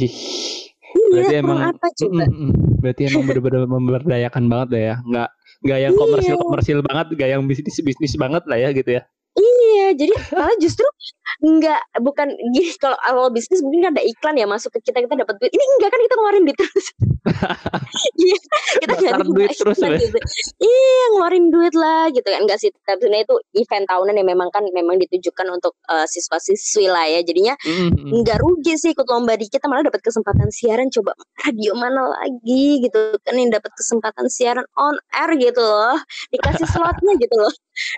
Iya, berarti emang apa coba? Mm, mm, berarti emang benar-benar memberdayakan banget ya, ya. Nggak nggak yang komersil komersil banget, nggak yang bisnis bisnis banget lah ya gitu ya.
Iya, jadi malah justru enggak bukan gini kalau awal bisnis mungkin ada iklan ya masuk ke kita kita dapat duit. Ini enggak kan kita ngeluarin duit terus. Iya, kita
nggak duit terus ya.
Gitu. Iya, ngeluarin duit lah gitu kan. Enggak sih, tapi sebenarnya itu event tahunan yang memang kan memang ditujukan untuk uh, siswa-siswi lah ya. Jadinya mm-hmm. enggak rugi sih ikut lomba di kita malah dapat kesempatan siaran coba radio mana lagi gitu kan yang dapat kesempatan siaran on air gitu loh. Dikasih slotnya gitu loh.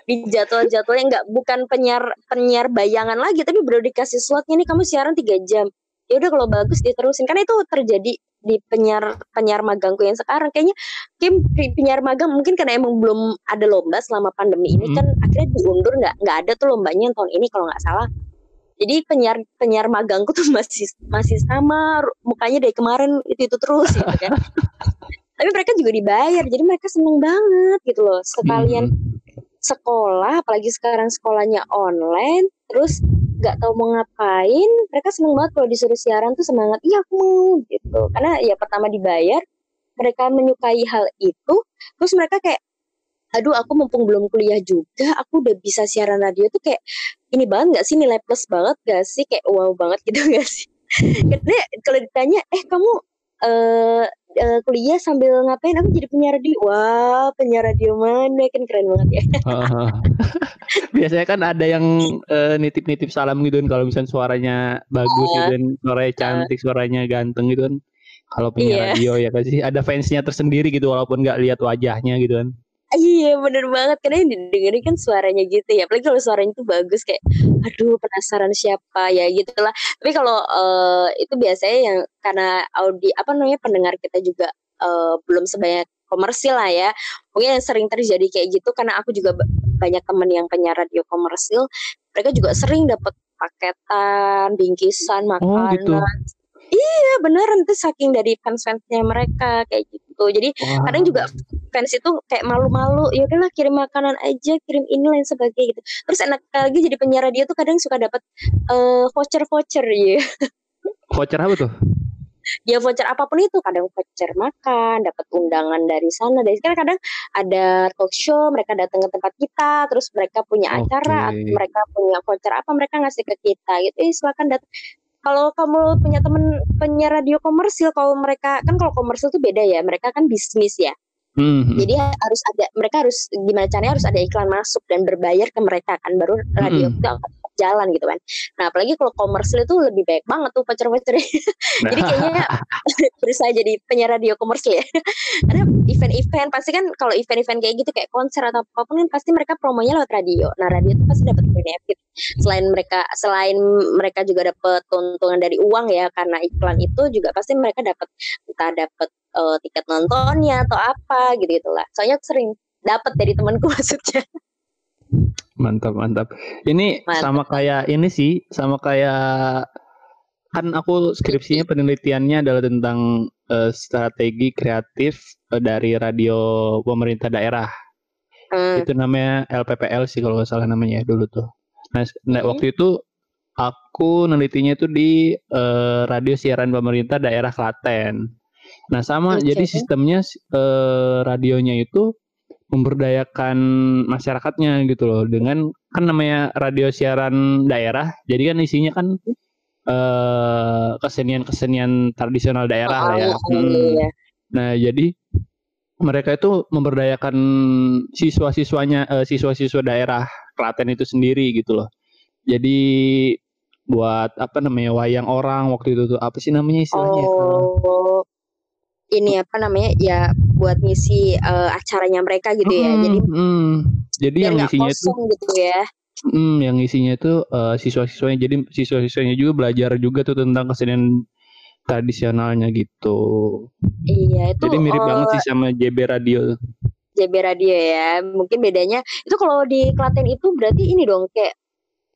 Di jadwal-jadwalnya enggak bukan penyiar penyiar bayangan lagi tapi baru dikasih slotnya nih kamu siaran tiga jam. Ya udah kalau bagus diterusin. Karena itu terjadi di penyiar penyiar magangku yang sekarang. Kayaknya Kim penyiar magang mungkin karena emang belum ada lomba selama pandemi ini hmm. kan akhirnya diundur. Nggak nggak ada tuh lombanya yang tahun ini kalau nggak salah. Jadi penyiar penyiar magangku tuh masih masih sama mukanya dari kemarin itu itu terus gitu kan. Tapi mereka juga dibayar jadi mereka seneng banget gitu loh. Sekalian hmm sekolah apalagi sekarang sekolahnya online terus nggak tahu mau ngapain mereka seneng banget kalau disuruh siaran tuh semangat iya aku mau gitu. Karena ya pertama dibayar mereka menyukai hal itu terus mereka kayak aduh aku mumpung belum kuliah juga aku udah bisa siaran radio tuh kayak ini banget gak sih nilai plus banget gak sih? Kayak wow banget gitu gak sih? Karena kalau ditanya eh kamu uh, uh, kuliah sambil ngapain? Aku jadi penyiar radio. Wah penyiar radio mana? Kan keren banget ya.
Biasanya kan ada yang uh, nitip-nitip salam gitu kan kalau misalnya suaranya bagus uh, gitu kan suaranya cantik uh, suaranya ganteng gitu kan. Kalau penyiar yeah. radio ya kan sih ada fansnya tersendiri gitu walaupun nggak lihat wajahnya gitu kan
Iya bener banget karena yang didengerin kan suaranya gitu ya apalagi kalau suaranya itu bagus kayak aduh penasaran siapa ya gitulah tapi kalau uh, itu biasanya yang karena audi apa namanya pendengar kita juga uh, belum sebanyak komersil lah ya mungkin yang sering terjadi kayak gitu karena aku juga banyak temen yang penyiar radio komersil mereka juga sering dapat paketan bingkisan makanan oh, gitu. Iya beneran itu saking dari fans-fansnya mereka kayak gitu. Jadi wow. kadang juga fans itu kayak malu-malu ya udahlah kirim makanan aja kirim ini lain sebagainya gitu. Terus enak lagi jadi penyiar dia tuh kadang suka dapat uh, voucher-voucher ya.
Voucher apa tuh?
Ya voucher apa pun itu kadang voucher makan, dapat undangan dari sana dari kan kadang ada talk show, mereka datang ke tempat kita, terus mereka punya acara, okay. mereka punya voucher apa mereka ngasih ke kita gitu. Eh, silakan datang kalau kamu punya temen penyiar radio komersil kalau mereka kan kalau komersil tuh beda ya mereka kan bisnis ya hmm Jadi harus ada mereka harus gimana caranya harus ada iklan masuk dan berbayar ke mereka kan baru radio mm-hmm. itu akan jalan gitu kan. Nah apalagi kalau komersil itu lebih baik banget tuh pacar-pacar. jadi kayaknya berusaha jadi penyiar radio komersil ya. Karena event-event pasti kan kalau event-event kayak gitu kayak konser atau apa pun kan pasti mereka promonya lewat radio. Nah radio itu pasti dapat benefit selain mereka selain mereka juga dapat keuntungan dari uang ya karena iklan itu juga pasti mereka dapat entah dapat uh, tiket nontonnya atau apa gitu gitulah soalnya sering dapat dari temanku maksudnya.
Mantap mantap. Ini mantap. sama kayak ini sih sama kayak kan aku skripsinya penelitiannya adalah tentang uh, strategi kreatif uh, dari radio pemerintah daerah. Hmm. itu namanya LPPL sih kalau nggak salah namanya ya dulu tuh nah, hmm. waktu itu aku nelitinya itu di uh, radio siaran pemerintah daerah Klaten nah sama okay. jadi sistemnya uh, radionya itu memberdayakan masyarakatnya gitu loh dengan kan namanya radio siaran daerah jadi kan isinya kan uh, kesenian-kesenian tradisional daerah oh, lah ya. Hmm. Iya. Nah jadi mereka itu memberdayakan siswa-siswanya uh, siswa-siswa daerah Klaten itu sendiri gitu loh. Jadi buat apa namanya wayang orang waktu itu tuh apa sih namanya istilahnya?
Oh, ini apa namanya ya buat ngisi uh, acaranya mereka gitu ya. Jadi hmm.
jadi yang isinya itu
gitu ya.
Hmm, yang isinya itu uh, siswa-siswanya jadi siswa-siswanya juga belajar juga tuh tentang kesenian tradisionalnya gitu.
Iya, itu
Jadi mirip uh, banget sih sama JB Radio.
JB Radio ya. Mungkin bedanya itu kalau di Klaten itu berarti ini dong kayak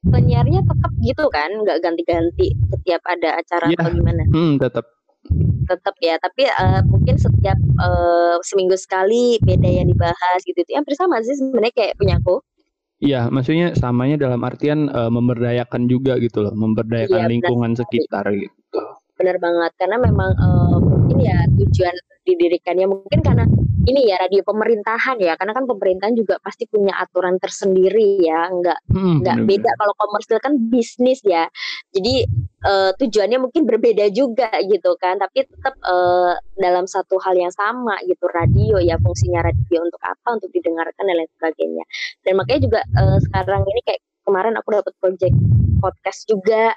penyiarnya tetap gitu kan, nggak ganti-ganti setiap ada acara ya, atau gimana?
Hmm, tetap
tetap ya tapi uh, mungkin setiap uh, seminggu sekali beda yang dibahas gitu itu yang bersama sih sebenarnya kayak punya aku
Iya, maksudnya samanya dalam artian uh, memberdayakan juga gitu loh, memberdayakan iya, lingkungan sekitar gitu.
Benar banget, karena memang uh, mungkin ya tujuan didirikannya mungkin karena ini ya radio pemerintahan ya karena kan pemerintahan juga pasti punya aturan tersendiri ya nggak hmm, nggak beda kalau komersil kan bisnis ya. Jadi uh, tujuannya mungkin berbeda juga gitu kan tapi tetap uh, dalam satu hal yang sama gitu radio ya fungsinya radio untuk apa untuk didengarkan dan lain sebagainya. Dan makanya juga uh, sekarang ini kayak kemarin aku dapat project podcast juga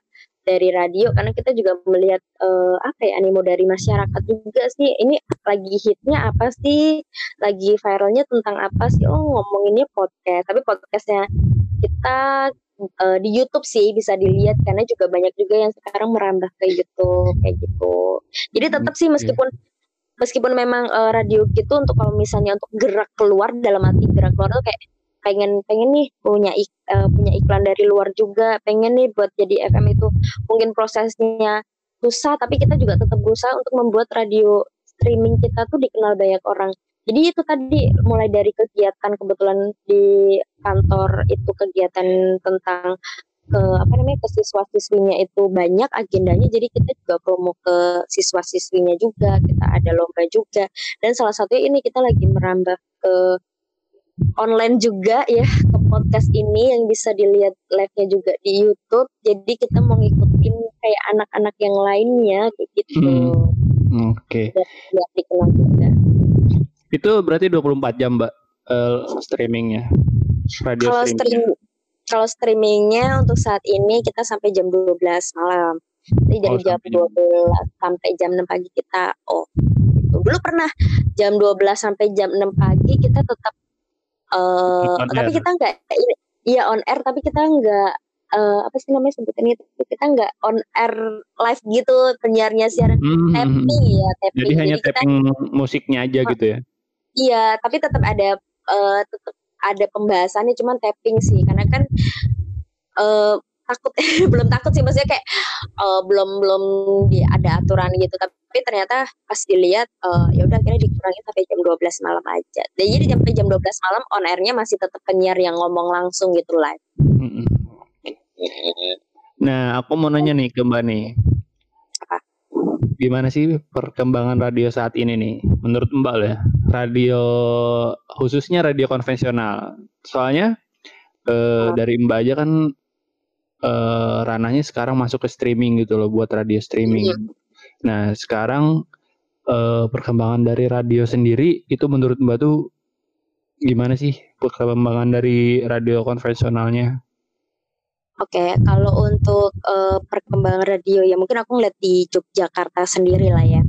dari radio karena kita juga melihat uh, apa ya animo dari masyarakat juga sih. Ini lagi hitnya apa sih? Lagi viralnya tentang apa sih? Oh ngomonginnya podcast. Tapi podcastnya kita uh, di YouTube sih bisa dilihat karena juga banyak juga yang sekarang merambah ke YouTube kayak gitu. Jadi tetap sih meskipun meskipun memang uh, radio gitu untuk kalau misalnya untuk gerak keluar dalam arti gerak keluar tuh kayak pengen pengen nih punya ik, uh, punya iklan dari luar juga. Pengen nih buat jadi FM itu mungkin prosesnya susah tapi kita juga tetap berusaha untuk membuat radio streaming kita tuh dikenal banyak orang. Jadi itu tadi mulai dari kegiatan kebetulan di kantor itu kegiatan tentang ke apa namanya ke siswa siswinya itu banyak agendanya. Jadi kita juga promo ke siswa siswinya juga kita ada lomba juga. Dan salah satunya ini kita lagi merambah ke online juga ya ke podcast ini yang bisa dilihat live-nya juga di YouTube. Jadi kita mau ngikutin kayak anak-anak yang lainnya kayak gitu.
Hmm. Oke. Okay.
Biar dikenal juga.
Itu berarti 24 jam, Mbak, uh, streamingnya. Radio
kalau stream kalau streamingnya untuk saat ini kita sampai jam 12 malam. Jadi dari oh, jam 12 sampai jam 6 pagi kita oh gitu. Dulu pernah jam 12 sampai jam 6 pagi kita tetap uh, tapi kita nggak iya on air tapi kita nggak uh, apa sih namanya sebutannya itu kita nggak on air live gitu penyiarnya siaran hmm, hmm, hmm. tapping ya
tapping. Jadi, jadi hanya kita, tapping musiknya aja gitu ya?
Iya tapi tetap ada uh, tetap ada pembahasannya cuman tapping sih. Karena kan uh, takut belum takut sih maksudnya kayak uh, belum belum ada aturan gitu. Tapi ternyata pas dilihat uh, ya udah akhirnya dikurangin sampai jam 12 malam aja. Jadi sampai jam 12 malam on airnya masih tetap penyiar yang ngomong langsung gitu live.
Nah aku mau nanya nih ke mbak nih. Apa? Gimana sih perkembangan radio saat ini nih? Menurut mbak ya radio khususnya radio konvensional. Soalnya eh, dari mbak aja kan uh, ranahnya sekarang masuk ke streaming gitu loh buat radio streaming. Mm. Nah sekarang uh, perkembangan dari radio sendiri itu menurut Mbak tuh gimana sih perkembangan dari radio konvensionalnya?
Oke, okay, kalau untuk uh, perkembangan radio ya mungkin aku ngeliat di Yogyakarta sendiri lah ya.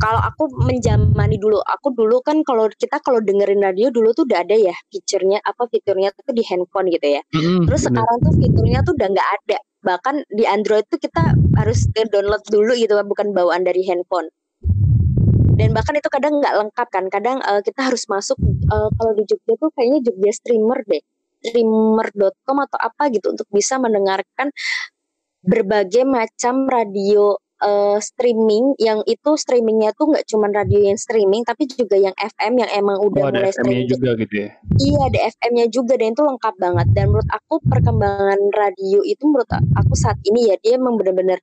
Kalau aku menjamani dulu aku dulu kan kalau kita kalau dengerin radio dulu tuh udah ada ya fiturnya apa fiturnya tuh di handphone gitu ya mm-hmm, terus bener. sekarang tuh fiturnya tuh udah nggak ada bahkan di Android tuh kita harus download dulu gitu bukan bawaan dari handphone dan bahkan itu kadang nggak lengkap kan kadang uh, kita harus masuk uh, kalau di Jogja tuh kayaknya Jogja streamer deh streamer.com atau apa gitu untuk bisa mendengarkan berbagai macam radio uh, streaming yang itu streamingnya tuh nggak cuma radio yang streaming tapi juga yang FM yang emang udah oh, mulai streaming.
juga gitu ya?
Iya ada FM-nya juga dan itu lengkap banget. Dan menurut aku perkembangan radio itu menurut aku saat ini ya dia emang benar-benar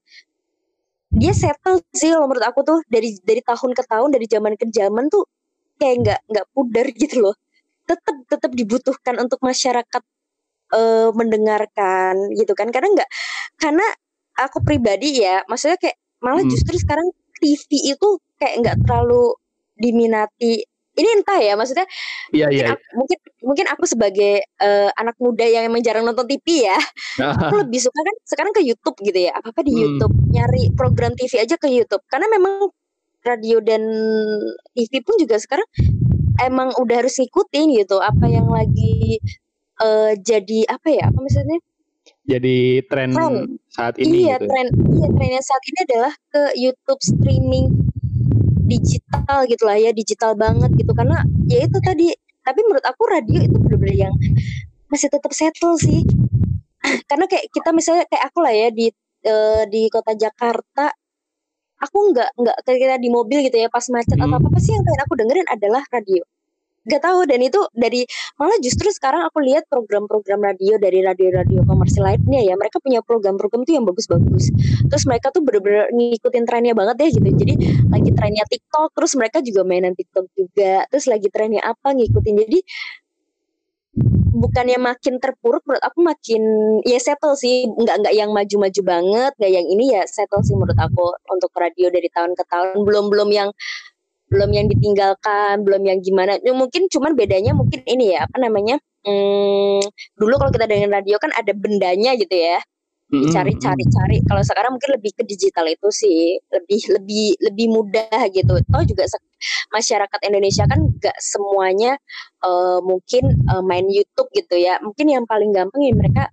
dia settle sih loh menurut aku tuh. Dari dari tahun ke tahun dari zaman ke zaman tuh kayak nggak nggak pudar gitu loh. Tetap tetap dibutuhkan untuk masyarakat uh, mendengarkan gitu kan. Karena nggak karena aku pribadi ya maksudnya kayak malah hmm. justru sekarang TV itu kayak nggak terlalu diminati. Ini entah ya maksudnya
iya,
mungkin,
iya,
aku, mungkin mungkin aku sebagai uh, anak muda yang emang jarang nonton TV ya aku lebih suka kan sekarang ke YouTube gitu ya. Apa apa di hmm. YouTube nyari program TV aja ke YouTube. Karena memang radio dan TV pun juga sekarang emang udah harus ngikutin gitu apa yang lagi uh, jadi apa ya apa misalnya
jadi tren, tren. saat ini
iya
gitu.
Tren iya trennya saat ini adalah ke YouTube streaming digital gitu lah ya digital banget gitu karena ya itu tadi tapi menurut aku radio itu benar-benar yang masih tetap settle sih karena kayak kita misalnya kayak aku lah ya di uh, di kota Jakarta aku nggak nggak kayak kita di mobil gitu ya pas macet hmm. atau apa apa sih yang kayak aku dengerin adalah radio Gak tahu dan itu dari malah justru sekarang aku lihat program-program radio dari radio-radio komersil lainnya ya mereka punya program-program tuh yang bagus-bagus. Terus mereka tuh bener-bener ngikutin trennya banget ya gitu. Jadi lagi trennya TikTok terus mereka juga mainan TikTok juga terus lagi trennya apa ngikutin. Jadi bukannya makin terpuruk menurut aku makin ya settle sih. Nggak nggak yang maju-maju banget nggak yang ini ya settle sih menurut aku untuk radio dari tahun ke tahun. Belum belum yang belum yang ditinggalkan belum yang gimana. Ya, mungkin cuman bedanya mungkin ini ya apa namanya hmm, dulu kalau kita dengan radio kan ada bendanya gitu ya cari cari cari kalau sekarang mungkin lebih ke digital itu sih. Lebih lebih lebih mudah gitu. Toh juga masyarakat Indonesia kan gak semuanya uh, mungkin uh, main YouTube gitu ya. Mungkin yang paling gampang ya mereka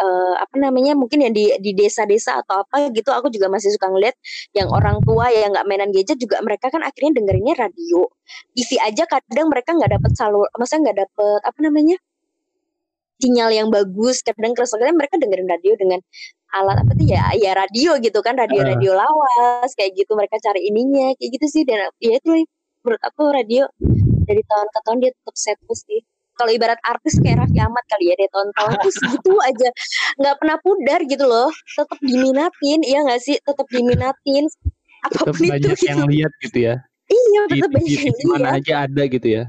uh, apa namanya mungkin yang di di desa-desa atau apa gitu aku juga masih suka ngeliat yang orang tua yang nggak mainan gadget juga mereka kan akhirnya dengerinnya radio. TV aja kadang mereka nggak dapat salur masa nggak dapet apa namanya sinyal yang bagus kadang kadang mereka dengerin radio dengan alat apa tuh ya ya radio gitu kan radio radio lawas kayak gitu. Mereka cari ininya kayak gitu sih. Dan ya itu menurut aku radio dari tahun ke tahun dia tetap setlist sih. Kalau ibarat artis kayak Raffi Ahmad kali ya dari tahun-tahun tuh segitu aja. Nggak pernah pudar gitu loh. Tetap diminatin iya nggak sih? Tetap diminatin.
Apa pun tetap itu banyak gitu. yang lihat gitu ya.
Iya tetap banyak
yang lihat. mana aja ada gitu ya.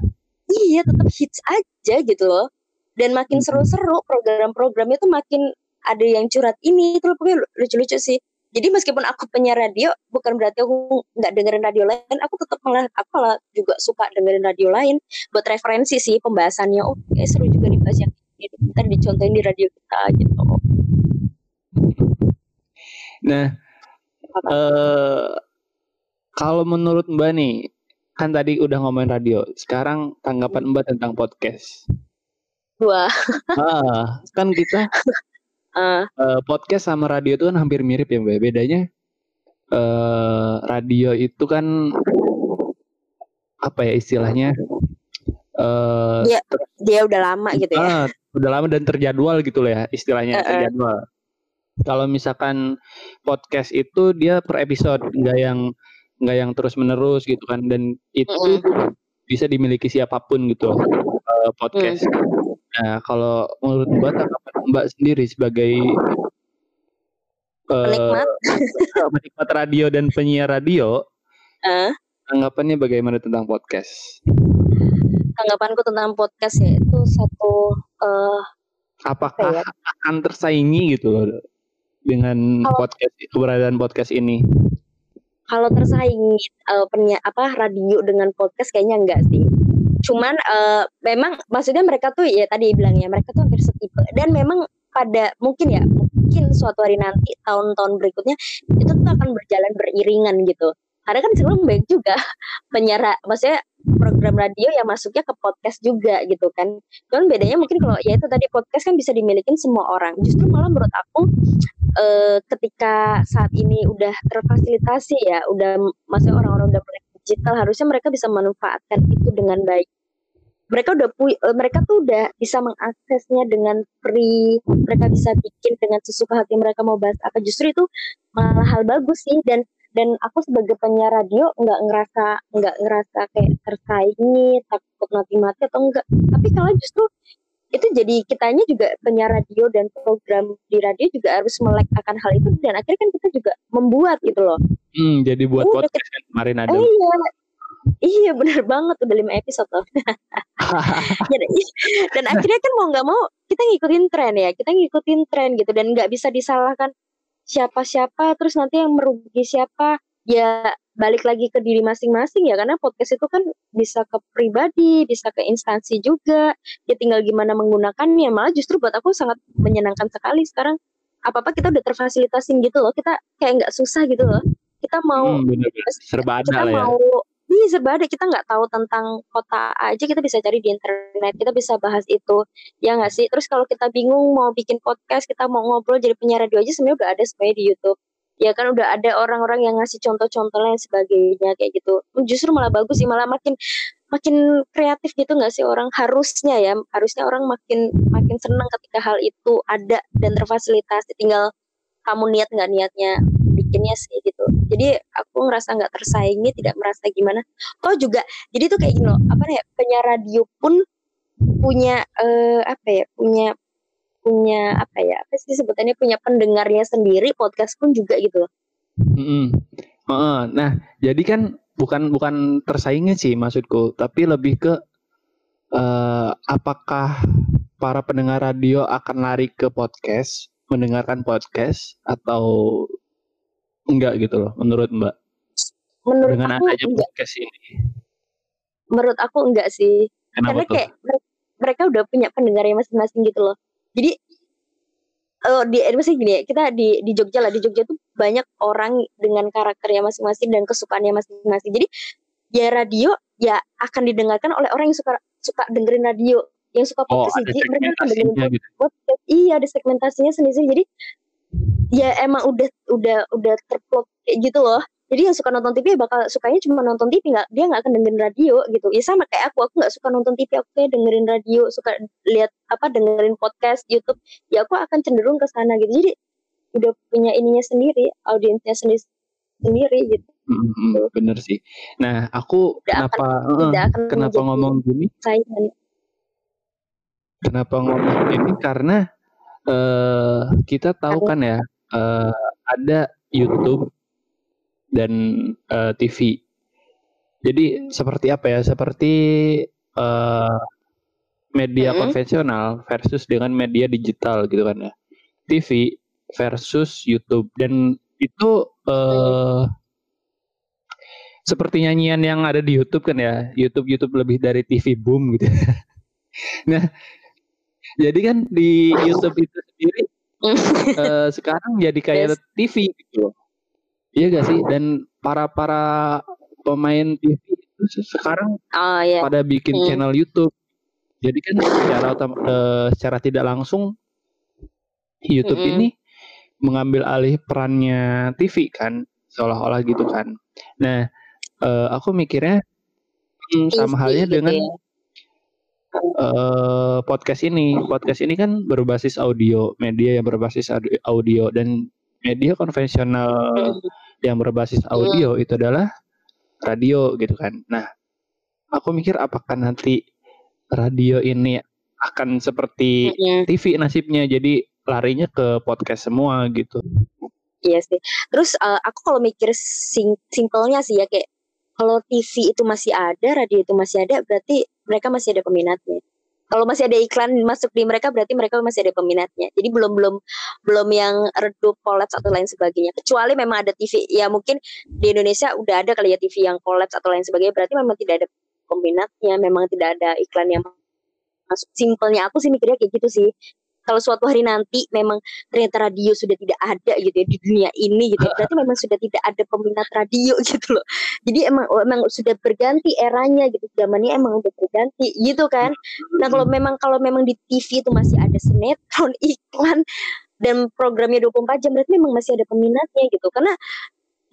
Iya tetap hits aja gitu loh dan makin seru-seru program-programnya tuh makin ada yang curhat. Ini itu pokoknya lucu-lucu sih. Jadi meskipun aku penyiar radio bukan berarti aku nggak dengerin radio lain aku tetap malah aku malah juga suka dengerin radio lain buat referensi sih pembahasannya. Oh kayak seru juga nih bahas yang ini. Kita dicontohin di radio kita gitu.
Nah uh, kalau menurut mbak nih kan tadi udah ngomongin radio. Sekarang tanggapan mbak tentang podcast
Wah.
ah, kan kita uh. Uh, podcast sama radio itu kan hampir mirip ya mbak. Bedanya uh, radio itu kan apa ya istilahnya?
Uh, dia dia udah lama gitu ya. Uh,
udah lama dan terjadwal gitu lah ya istilahnya uh -uh. terjadwal. Kalau misalkan podcast itu dia per episode nggak yang nggak yang terus menerus gitu kan dan itu uh -uh. bisa dimiliki siapa pun gitu uh, podcast. Uh Nah, kalau menurut Mbak tanggapan Mbak sendiri sebagai
penikmat
uh, penikmat radio dan penyiar radio, uh? tanggapannya bagaimana tentang podcast?
Tanggapanku tentang podcast ya itu satu uh,
apakah ya? akan tersaingi gitu loh dengan kalau, podcast keberadaan podcast ini?
Kalau tersaingi uh, penyiar apa radio dengan podcast kayaknya enggak sih cuman uh, memang maksudnya mereka tuh ya tadi bilangnya mereka tuh hampir setipe dan memang pada mungkin ya mungkin suatu hari nanti tahun-tahun berikutnya itu tuh akan berjalan beriringan gitu karena kan sebenarnya baik juga penyiar maksudnya program radio yang masuknya ke podcast juga gitu kan. Cuman bedanya mungkin kalau ya itu tadi podcast kan bisa dimiliki semua orang. Justru malah menurut aku eh, ketika saat ini udah terfasilitasi ya, udah maksudnya orang-orang udah punya digital harusnya mereka bisa memanfaatkan itu dengan baik. Mereka udah pu eh, mereka tuh udah bisa mengaksesnya dengan free, mereka bisa bikin dengan sesuka hati mereka mau bahas apa. Justru itu malah hal bagus sih. Dan dan aku sebagai penyiar radio nggak ngerasa nggak ngerasa kayak tersaingi takut mati mati atau enggak tapi kalau justru itu jadi kitanya juga penyiar radio dan program di radio juga harus melek akan hal itu. Dan akhirnya kan kita juga membuat gitu loh
hmm, jadi buat oh, podcast kan kemarin ada.
Eh, iya. Iya benar banget udah lima episode loh. Dan akhirnya kan mau nggak mau kita ngikutin tren ya kita ngikutin tren gitu dan nggak bisa disalahkan siapa-siapa terus nanti yang merugi siapa ya balik lagi ke diri masing-masing ya karena podcast itu kan bisa ke pribadi bisa ke instansi juga ya tinggal gimana menggunakannya malah justru buat aku sangat menyenangkan sekali sekarang. Apa apa kita udah terfasilitasin gitu loh kita kayak nggak susah gitu loh kita mau hmm, bener -bener.
serba ada
kita
lah ya.
mau Iya serba ada. Kita nggak tahu tentang kota aja kita bisa cari di internet. Kita bisa bahas itu. Ya nggak sih? Terus kalau kita bingung mau bikin podcast kita mau ngobrol jadi penyiar radio aja sebenarnya udah ada semuanya di YouTube. Ya kan udah ada orang-orang yang ngasih contoh-contoh lain sebagainya kayak gitu. Justru malah bagus sih. Malah makin makin kreatif gitu nggak sih orang? Harusnya ya harusnya orang makin makin senang ketika hal itu ada dan terfasilitasi. Tinggal kamu niat nggak niatnya bikinnya sih jadi aku ngerasa nggak tersaingi tidak merasa gimana. Oh juga jadi tuh kayak gini loh apa ya penyiar radio pun punya uh, apa ya punya punya apa ya apa sih sebutannya punya pendengarnya sendiri podcast pun juga gitu loh.
Mm -hmm. nah jadi kan bukan bukan tersaingnya sih maksudku tapi lebih ke uh, apakah para pendengar radio akan lari ke podcast mendengarkan podcast atau enggak gitu loh menurut Mbak?
Menurut
Dengan
aku
adanya enggak. podcast ini.
Menurut aku enggak sih.
Kenapa
Karena
tuh?
kayak mereka udah punya pendengarnya masing-masing gitu loh. Jadi oh di misalnya gini ya, kita di di Jogja lah, di Jogja tuh banyak orang dengan karakternya masing-masing dan kesukaannya masing-masing. Jadi ya radio ya akan didengarkan oleh orang yang suka suka dengerin radio yang suka
oh,
podcast
oh,
jadi mereka akan dengerin
gitu.
podcast iya ada segmentasinya sendiri jadi ya emang udah udah udah terplot kayak gitu loh. Jadi yang suka nonton TV bakal sukanya cuma nonton TV nggak dia nggak akan dengerin radio gitu. Ya sama kayak aku aku nggak suka nonton TV aku kayak dengerin radio suka lihat apa dengerin podcast YouTube. Ya aku akan cenderung ke sana gitu. Jadi udah punya ininya sendiri audiensnya sendiri sendiri gitu.
Mm-hmm, bener sih. Nah aku udah kenapa akan, uh, akan kenapa ngomong gini? saingan. kenapa ngomong gini? Karena uh, kita tahu kan ya uh, ada YouTube dan uh, eh, TV. Jadi seperti apa ya? Seperti uh, media hmm. konvensional versus dengan media digital gitu kan ya. TV versus YouTube dan itu uh, seperti nyanyian yang ada di YouTube kan ya. YouTube YouTube lebih dari TV boom gitu. nah, jadi kan di YouTube itu sendiri uh, sekarang jadi kayak yes. TV gitu Iya gak sih? Dan para para pemain TV itu sekarang oh, yeah. pada bikin hmm. channel YouTube. Jadi kan secara uh, secara tidak langsung YouTube -hmm. ini mengambil alih perannya TV kan, seolah-olah gitu kan. Nah, uh, aku mikirnya hmm, sama halnya gitu dengan ya uh, podcast ini. Podcast ini kan berbasis audio, media yang berbasis audio dan media konvensional yang berbasis audio itu adalah radio gitu kan. Nah, aku mikir apakah nanti radio ini akan seperti TV nasibnya jadi larinya ke podcast semua gitu.
Iya sih. Terus uh, aku kalau mikir sing simpelnya sih ya kayak kalau TV itu masih ada, radio itu masih ada, berarti mereka masih ada peminatnya. Kalau masih ada iklan masuk di mereka berarti mereka masih ada peminatnya. Jadi belum belum belum yang redup kolaps atau lain sebagainya. Kecuali memang ada TV ya mungkin di Indonesia udah ada kali ya TV yang kolaps atau lain sebagainya berarti memang tidak ada peminatnya memang tidak ada iklan yang masuk. Simpelnya aku sih mikirnya kayak gitu sih kalau suatu hari nanti memang ternyata radio sudah tidak ada gitu ya di dunia ini gitu ya, berarti memang sudah tidak ada peminat radio gitu loh. Jadi emang oh, emang sudah berganti eranya gitu zamannya emang udah berganti gitu kan. Nah kalau memang kalau memang di TV itu masih ada sinetron iklan dan programnya 24 jam berarti memang masih ada peminatnya gitu. Karena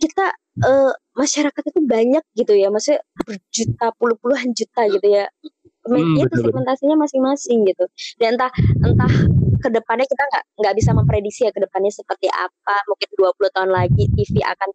kita uh, masyarakat itu banyak gitu ya maksudnya berjuta puluh puluhan juta gitu ya hmm, itu segmentasinya masing-masing gitu dan entah entah ke depannya kita nggak nggak bisa memprediksi ya ke depannya seperti apa mungkin 20 tahun lagi TV akan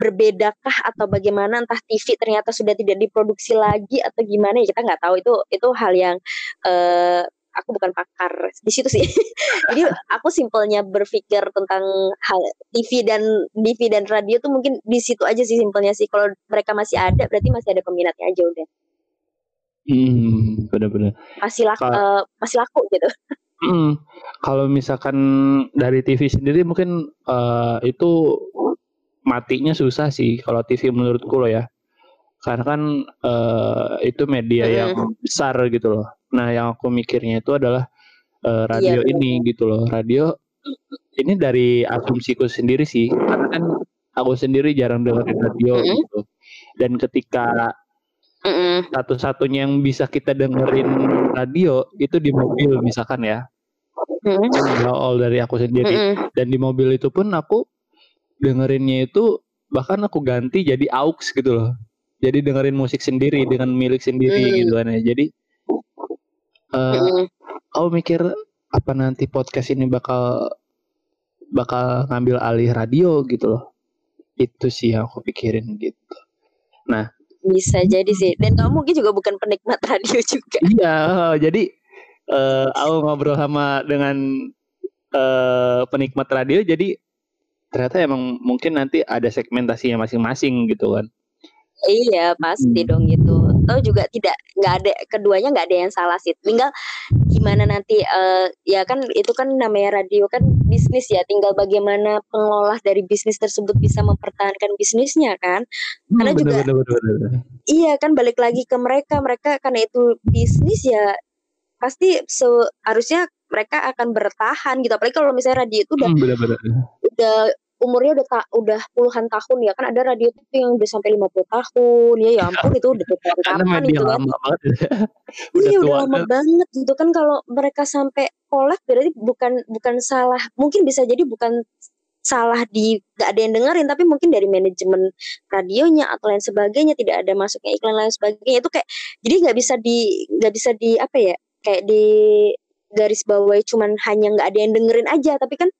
berbedakah atau bagaimana entah TV ternyata sudah tidak diproduksi lagi atau gimana ya kita nggak tahu itu itu hal yang uh, aku bukan pakar di situ sih. Jadi aku simpelnya berpikir tentang hal TV dan TV dan radio tuh mungkin di situ aja sih simpelnya sih. Kalau mereka masih ada berarti masih ada peminatnya aja udah.
Hmm, benar-benar.
Masih laku, uh, masih laku gitu.
Hmm, kalau misalkan dari TV sendiri mungkin uh, itu matinya susah sih kalau TV menurutku loh ya karena kan uh, itu media mm. yang besar gitu loh. Nah, yang aku mikirnya itu adalah uh, radio iya, ini gitu loh. Radio ini dari asumsiku sendiri sih, karena kan aku sendiri jarang dengerin radio mm -hmm. gitu. Dan ketika mm satu-satunya yang bisa kita dengerin radio itu di mobil misalkan ya. Mm -hmm. All dari aku sendiri. Mm -hmm. Dan di mobil itu pun aku dengerinnya itu bahkan aku ganti jadi aux gitu loh jadi dengerin musik sendiri dengan milik sendiri hmm. gitu kan ya jadi uh, hmm. aku mikir apa nanti podcast ini bakal bakal ngambil alih radio gitu loh itu sih yang aku pikirin gitu nah
bisa jadi sih dan kamu mungkin juga bukan penikmat radio juga
iya jadi uh, aku ngobrol sama dengan uh, penikmat radio jadi ternyata emang mungkin nanti ada segmentasinya masing-masing gitu kan
Iya pasti hmm. dong gitu. Tahu juga tidak nggak ada keduanya nggak ada yang salah sih. Tinggal gimana nanti uh, ya kan itu kan namanya radio kan bisnis ya. Tinggal bagaimana pengelola dari bisnis tersebut bisa mempertahankan bisnisnya kan. Hmm, karena juga bener, bener, bener. iya kan balik lagi ke mereka mereka karena itu bisnis ya pasti seharusnya mereka akan bertahan gitu. Apalagi kalau misalnya radio itu udah hmm, bener, bener. udah umurnya udah tak udah puluhan tahun ya kan ada radio TV yang udah sampai 50 tahun. Ya ya ampun itu udah kapan itu kan. banget ya. udah iya udah lama kan. banget gitu kan. Kalau mereka sampai kolak berarti bukan bukan salah mungkin bisa jadi bukan salah di gak ada yang dengerin tapi mungkin dari manajemen radionya atau lain sebagainya tidak ada masuknya iklan lain sebagainya. Itu kayak jadi nggak bisa di nggak bisa di apa ya kayak di garis bawah cuman hanya nggak ada yang dengerin aja. Tapi kan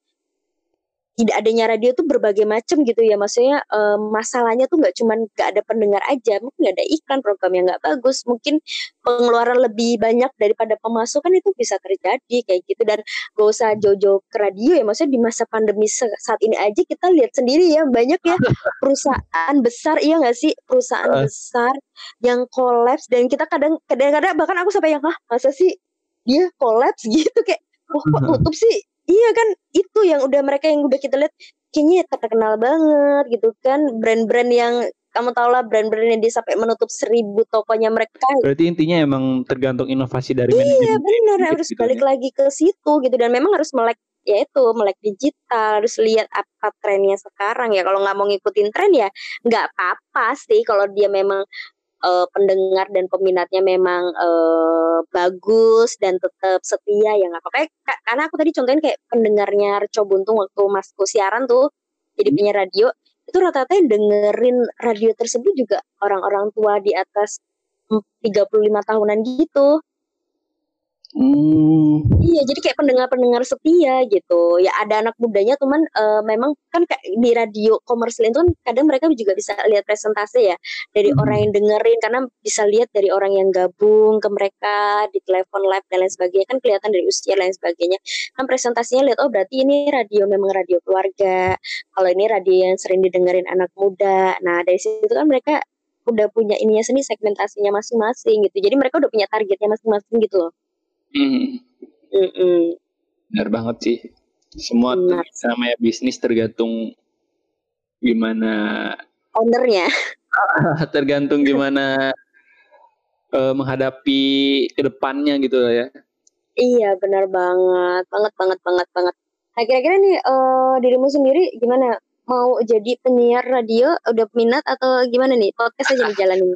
tidak adanya radio tuh berbagai macam gitu ya. Maksudnya um, masalahnya tuh nggak cuman nggak ada pendengar aja mungkin nggak ada iklan program yang nggak bagus mungkin pengeluaran lebih banyak daripada pemasukan itu bisa terjadi kayak gitu. Dan gak usah jojo ke radio ya maksudnya di masa pandemi saat ini aja kita lihat sendiri ya banyak ya perusahaan besar iya nggak sih? Perusahaan besar yang kolaps dan kita kadang kadang-kadang bahkan aku sampai yang ah masa sih dia kolaps? Gitu kayak wah kok tutup sih Iya kan itu yang udah mereka yang udah kita lihat kayaknya terkenal banget gitu kan. Brand-brand yang kamu tau lah brand-brand yang dia sampai menutup seribu tokonya mereka.
Berarti intinya emang tergantung inovasi dari
Iya benar gitu, harus gitu, balik ya? lagi ke situ gitu. Dan memang harus melek ya itu melek digital. Harus lihat apa trennya sekarang ya. Kalau nggak mau ngikutin tren ya nggak apa-apa sih. Kalau dia memang uh, pendengar dan peminatnya memang uh, bagus dan tetap setia ya nggak apa-apa karena aku tadi contohin kayak pendengarnya Reco Buntung waktu masku siaran tuh jadi hmm. penyiar radio itu rata-rata yang dengerin radio tersebut juga orang-orang tua di atas 35 tahunan gitu Hmm. Iya, jadi kayak pendengar-pendengar setia gitu. Ya ada anak mudanya, teman uh, memang kan kayak di radio komersil itu kan kadang mereka juga bisa lihat presentasi ya dari hmm. orang yang dengerin karena bisa lihat dari orang yang gabung ke mereka di telepon live dan lain sebagainya kan kelihatan dari usia dan lain sebagainya. Kan presentasinya lihat oh berarti ini radio memang radio keluarga. Kalau ini radio yang sering didengerin anak muda. Nah, dari situ kan mereka udah punya ininya sendiri segmentasinya masing-masing gitu. Jadi mereka udah punya targetnya masing-masing gitu loh. Hmm.
Mm-mm. Benar banget sih. Semua Benar. namanya bisnis tergantung gimana
ownernya.
tergantung gimana uh, menghadapi ke depannya gitu ya.
Iya benar banget, banget banget banget banget. Nah kira-kira nih uh, dirimu sendiri gimana? Mau jadi penyiar radio udah minat atau gimana nih? Podcast aja dijalanin.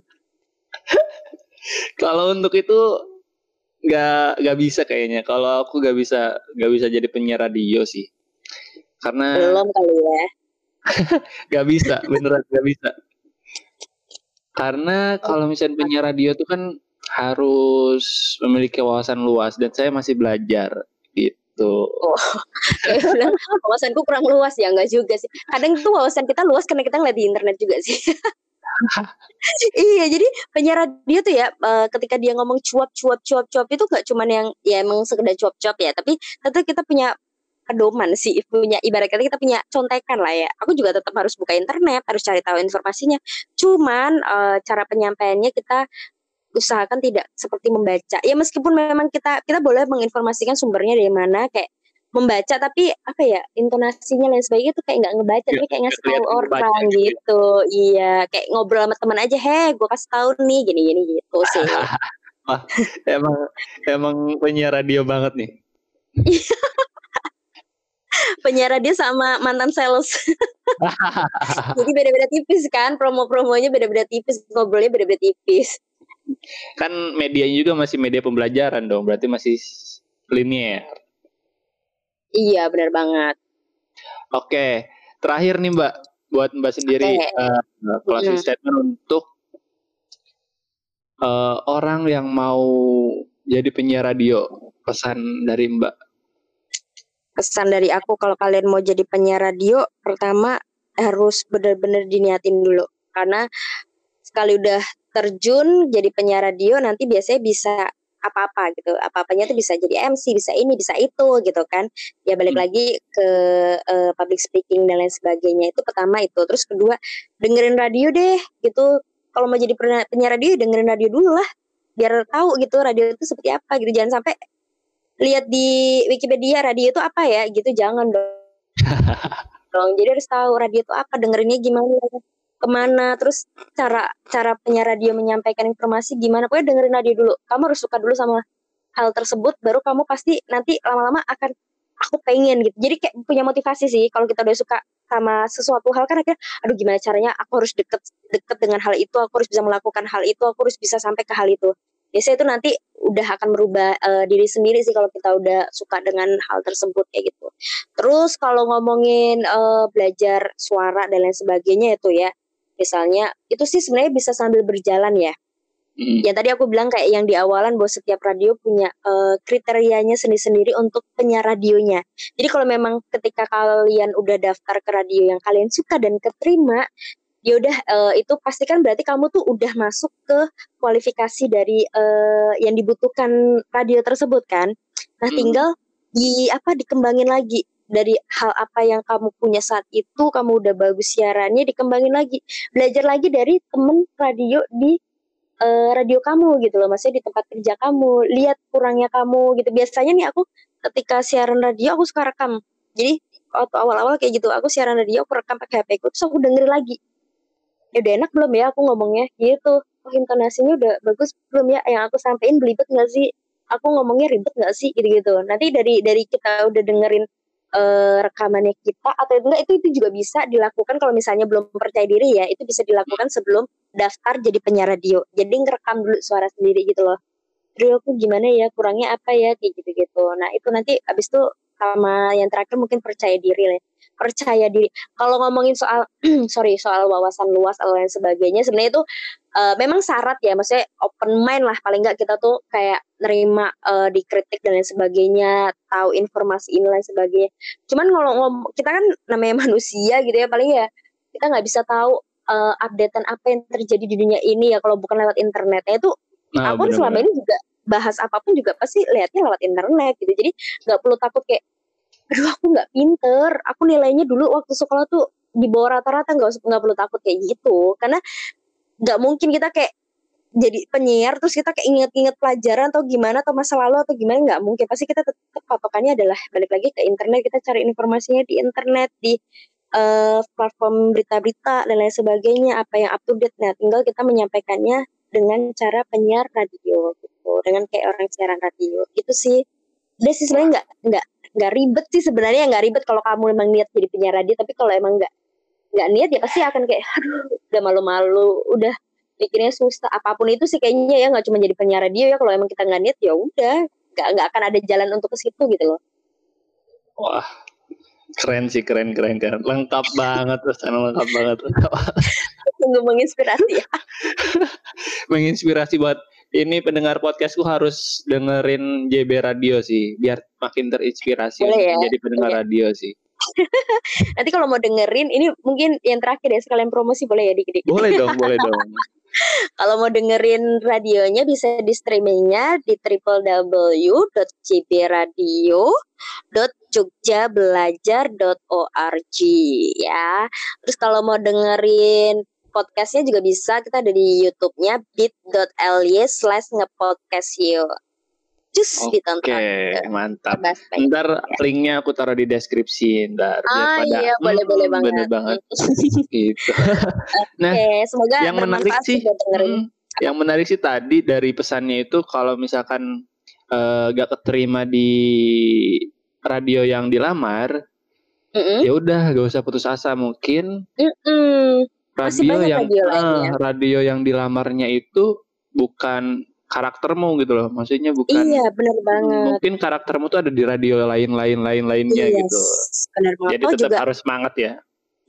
Kalau untuk itu nggak nggak bisa kayaknya. Kalau aku nggak bisa nggak bisa jadi penyiar radio sih. Karena
belum kali ya.
gak bisa, beneran gak bisa. Karena kalau misalnya penyiar radio itu kan harus memiliki wawasan luas dan saya masih belajar gitu. Oh,
bilang wawasanku kurang luas ya enggak juga sih. Kadang tuh wawasan kita luas karena kita ngeliat di internet juga sih. iya jadi penyiar radio tuh ya uh, ketika dia ngomong cuap cuap cuap cuap itu gak cuman yang ya emang sekedar cuap cuap ya tapi tetap kita punya pedoman sih punya ibarat kata kita punya contekan lah ya aku juga tetap harus buka internet harus cari tahu informasinya cuman uh, cara penyampaiannya kita usahakan tidak seperti membaca. Ya meskipun memang kita kita boleh menginformasikan sumbernya dari mana kayak membaca tapi apa ya intonasinya lain sebagainya itu kayak nggak ngebaca ya, tapi kayak ngasih tahu orang gitu. gitu. Iya, kayak ngobrol sama teman aja, "Heh, gue kasih tahu nih gini-gini gitu sih."
Wah, emang emang penyiar radio banget nih.
penyiar radio sama mantan sales. Jadi beda-beda tipis kan, promo-promonya beda-beda tipis, ngobrolnya beda-beda tipis
kan medianya juga masih media pembelajaran dong, berarti masih linear.
Iya, benar banget.
Oke, terakhir nih Mbak, buat Mbak sendiri okay. uh, eh, closing statement untuk uh, orang yang mau jadi penyiar radio, pesan dari Mbak.
Pesan dari aku kalau kalian mau jadi penyiar radio, pertama harus benar-benar diniatin dulu karena sekali udah terjun jadi penyiar radio nanti biasanya bisa apa-apa gitu. Apa-apanya tuh bisa jadi MC bisa ini bisa itu gitu kan. Ya balik hmm. lagi ke uh, public speaking dan lain sebagainya itu pertama itu. Terus kedua dengerin radio deh gitu. Kalau mau jadi penyiar radio dengerin radio dulu lah. Biar tahu gitu radio itu seperti apa gitu. Jangan sampai lihat di Wikipedia radio itu apa ya gitu. Jangan dong dong. Jadi harus tahu radio itu apa dengerinnya gimana ke mana terus cara cara penyiar radio menyampaikan informasi gimana. Pokoknya dengerin radio dulu. Kamu harus suka dulu sama hal tersebut baru kamu pasti nanti lama-lama akan aku pengen gitu. Jadi kayak punya motivasi sih kalau kita udah suka sama sesuatu hal kan akhirnya aduh gimana caranya? Aku harus deket deket dengan hal itu aku harus bisa melakukan hal itu aku harus bisa sampai ke hal itu. Biasanya itu nanti udah akan merubah uh, diri sendiri sih kalau kita udah suka dengan hal tersebut kayak gitu. Terus kalau ngomongin uh, belajar suara dan lain sebagainya itu ya misalnya itu sih sebenarnya bisa sambil berjalan ya Hmm. Ya tadi aku bilang kayak yang di awalan bahwa setiap radio punya uh, kriterianya sendiri-sendiri untuk penyiar radionya. Jadi kalau memang ketika kalian udah daftar ke radio yang kalian suka dan keterima, ya udah uh, itu pastikan berarti kamu tuh udah masuk ke kualifikasi dari uh, yang dibutuhkan radio tersebut kan. Nah, hmm. tinggal di apa dikembangin lagi dari hal apa yang kamu punya saat itu kamu udah bagus siarannya dikembangin lagi. Belajar lagi dari temen radio di uh, radio kamu gitu loh. Maksudnya di tempat kerja kamu. Lihat kurangnya kamu gitu. Biasanya nih aku ketika siaran radio aku suka rekam. Jadi waktu awal-awal kayak gitu aku siaran radio aku rekam pakai HP ku terus aku dengerin lagi. Ya udah enak belum ya aku ngomongnya? Gitu oh intonasinya udah bagus belum ya? Yang aku sampein belibet nggak sih? Aku ngomongnya ribet nggak sih? Gitu gitu nanti dari dari kita udah dengerin uh, rekamannya kita atau enggak itu itu juga bisa dilakukan kalau misalnya belum percaya diri ya itu bisa dilakukan sebelum daftar jadi penyiar radio. Jadi ngerekam dulu suara sendiri gitu loh. Terus aku gimana ya kurangnya apa ya? Kayak gitu gitu nah itu nanti abis itu sama yang terakhir mungkin percaya diri lah ya. percaya diri. Kalau ngomongin soal sorry soal wawasan luas atau lain sebagainya sebenarnya itu uh, memang syarat ya maksudnya open mind lah paling nggak kita tuh kayak nerima uh, dikritik dan lain sebagainya tahu informasi ini lain sebagainya. Cuman kalau ngom kita kan namanya manusia gitu ya paling ya kita nggak bisa tahu uh, updatean apa yang terjadi di dunia ini ya kalau bukan lewat internet. Ya itu nah, aku selama ini juga bahas apa pun juga pasti lihatnya lewat internet gitu. Jadi nggak perlu takut kayak aduh aku nggak pinter aku nilainya dulu waktu sekolah tuh di bawah rata-rata nggak nggak perlu takut kayak gitu. Karena nggak mungkin kita kayak jadi penyiar terus kita kayak inget-inget pelajaran atau gimana atau masa lalu atau gimana nggak mungkin. Pasti kita tetap patokannya adalah balik lagi ke internet. Kita cari informasinya di internet di uh, platform berita-berita dan lain sebagainya. Apa yang up to date nah tinggal kita menyampaikannya dengan cara penyiar radio gitu. Dengan kayak orang siaran radio itu sih. Udah sih sebenarnya nggak nggak nggak ribet sih sebenarnya. Nggak ribet kalau kamu memang niat jadi penyiar radio tapi kalau emang nggak nggak niat ya pasti akan kayak aduh udah malu-malu udah pikirnya susah. Apa pun itu sih kayaknya ya nggak cuma jadi penyiar radio ya kalau emang kita nggak niat ya udah nggak nggak akan ada jalan untuk ke situ gitu loh.
Wah keren sih keren keren keren. Lengkap banget terus lengkap banget.
Tunggu menginspirasi ya.
Menginspirasi buat ini pendengar podcastku harus dengerin JB Radio sih biar makin terinspirasi ya? jadi pendengar radio sih
Nanti kalau mau dengerin ini mungkin yang terakhir ya sekalian promosi boleh ya dikit-dikit.
Boleh dong, boleh dong.
kalau mau dengerin radionya bisa di streamingnya di www.cbradio.jogjabelajar.org ya. Terus kalau mau dengerin podcastnya juga bisa kita ada di YouTube-nya bit.ly slash ngepodcast yuk
Cus Oke, ditonton. Oke, mantap. Ntar linknya aku taruh di deskripsi ntar.
Ah pada, iya, boleh hmm, boleh banget.
Bener banget. gitu.
nah, semoga
yang menarik sih, hmm, yang menarik sih tadi dari pesannya itu kalau misalkan uh, gak keterima di radio yang dilamar, mm -mm. ya udah gak usah putus asa mungkin. Mm -mm. Radio yang radio, uh, radio yang dilamarnya itu bukan karaktermu gitu loh. Maksudnya bukan
Iya, benar banget.
Mungkin karaktermu tuh ada di radio lain-lain lain-lainnya yes, gitu.
Benar banget.
Jadi oh, tetap juga, harus semangat ya.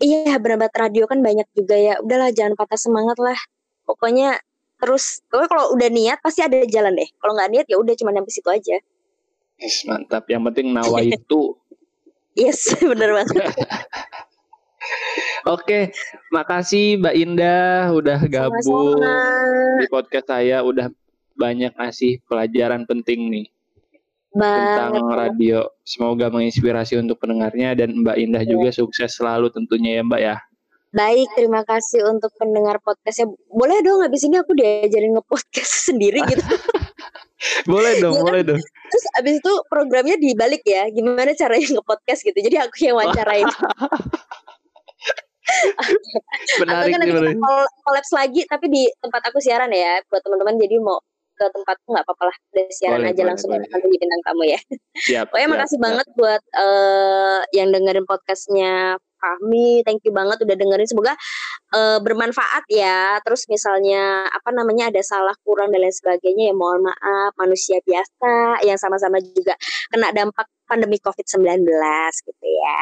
Iya, benar banget radio kan banyak juga ya. Udahlah jangan patah semangat lah. Pokoknya terus pokoknya kalau udah niat pasti ada jalan deh. Kalau nggak niat ya udah cuma sampai situ aja.
Yes, mantap. Yang penting nawa itu.
yes, benar banget.
Oke, makasih Mbak Indah udah gabung Sama-sama. di podcast saya, udah banyak ngasih pelajaran penting nih tentang radio. Semoga menginspirasi untuk pendengarnya dan Mbak Indah ya. juga sukses selalu tentunya ya Mbak ya.
Baik, terima kasih untuk pendengar podcastnya. Boleh dong habis ini aku diajarin nge-podcast sendiri gitu.
boleh dong, ya boleh dong.
Terus abis itu programnya dibalik ya, gimana caranya nge-podcast gitu. Jadi aku yang wawancarain.
Menarik Atau kan nanti
kolaps lagi tapi di tempat aku siaran ya buat teman-teman jadi mau ke tempatku nggak apa-apa lah udah siaran boleh, aja boleh, langsung boleh. nanti bintang tamu ya. Siap. Pokoknya siap, makasih siap. banget buat uh, yang dengerin podcastnya kami, thank you banget udah dengerin semoga uh, bermanfaat ya. Terus misalnya apa namanya ada salah kurang dan lain sebagainya ya mohon maaf manusia biasa yang sama-sama juga kena dampak pandemi COVID-19 gitu ya.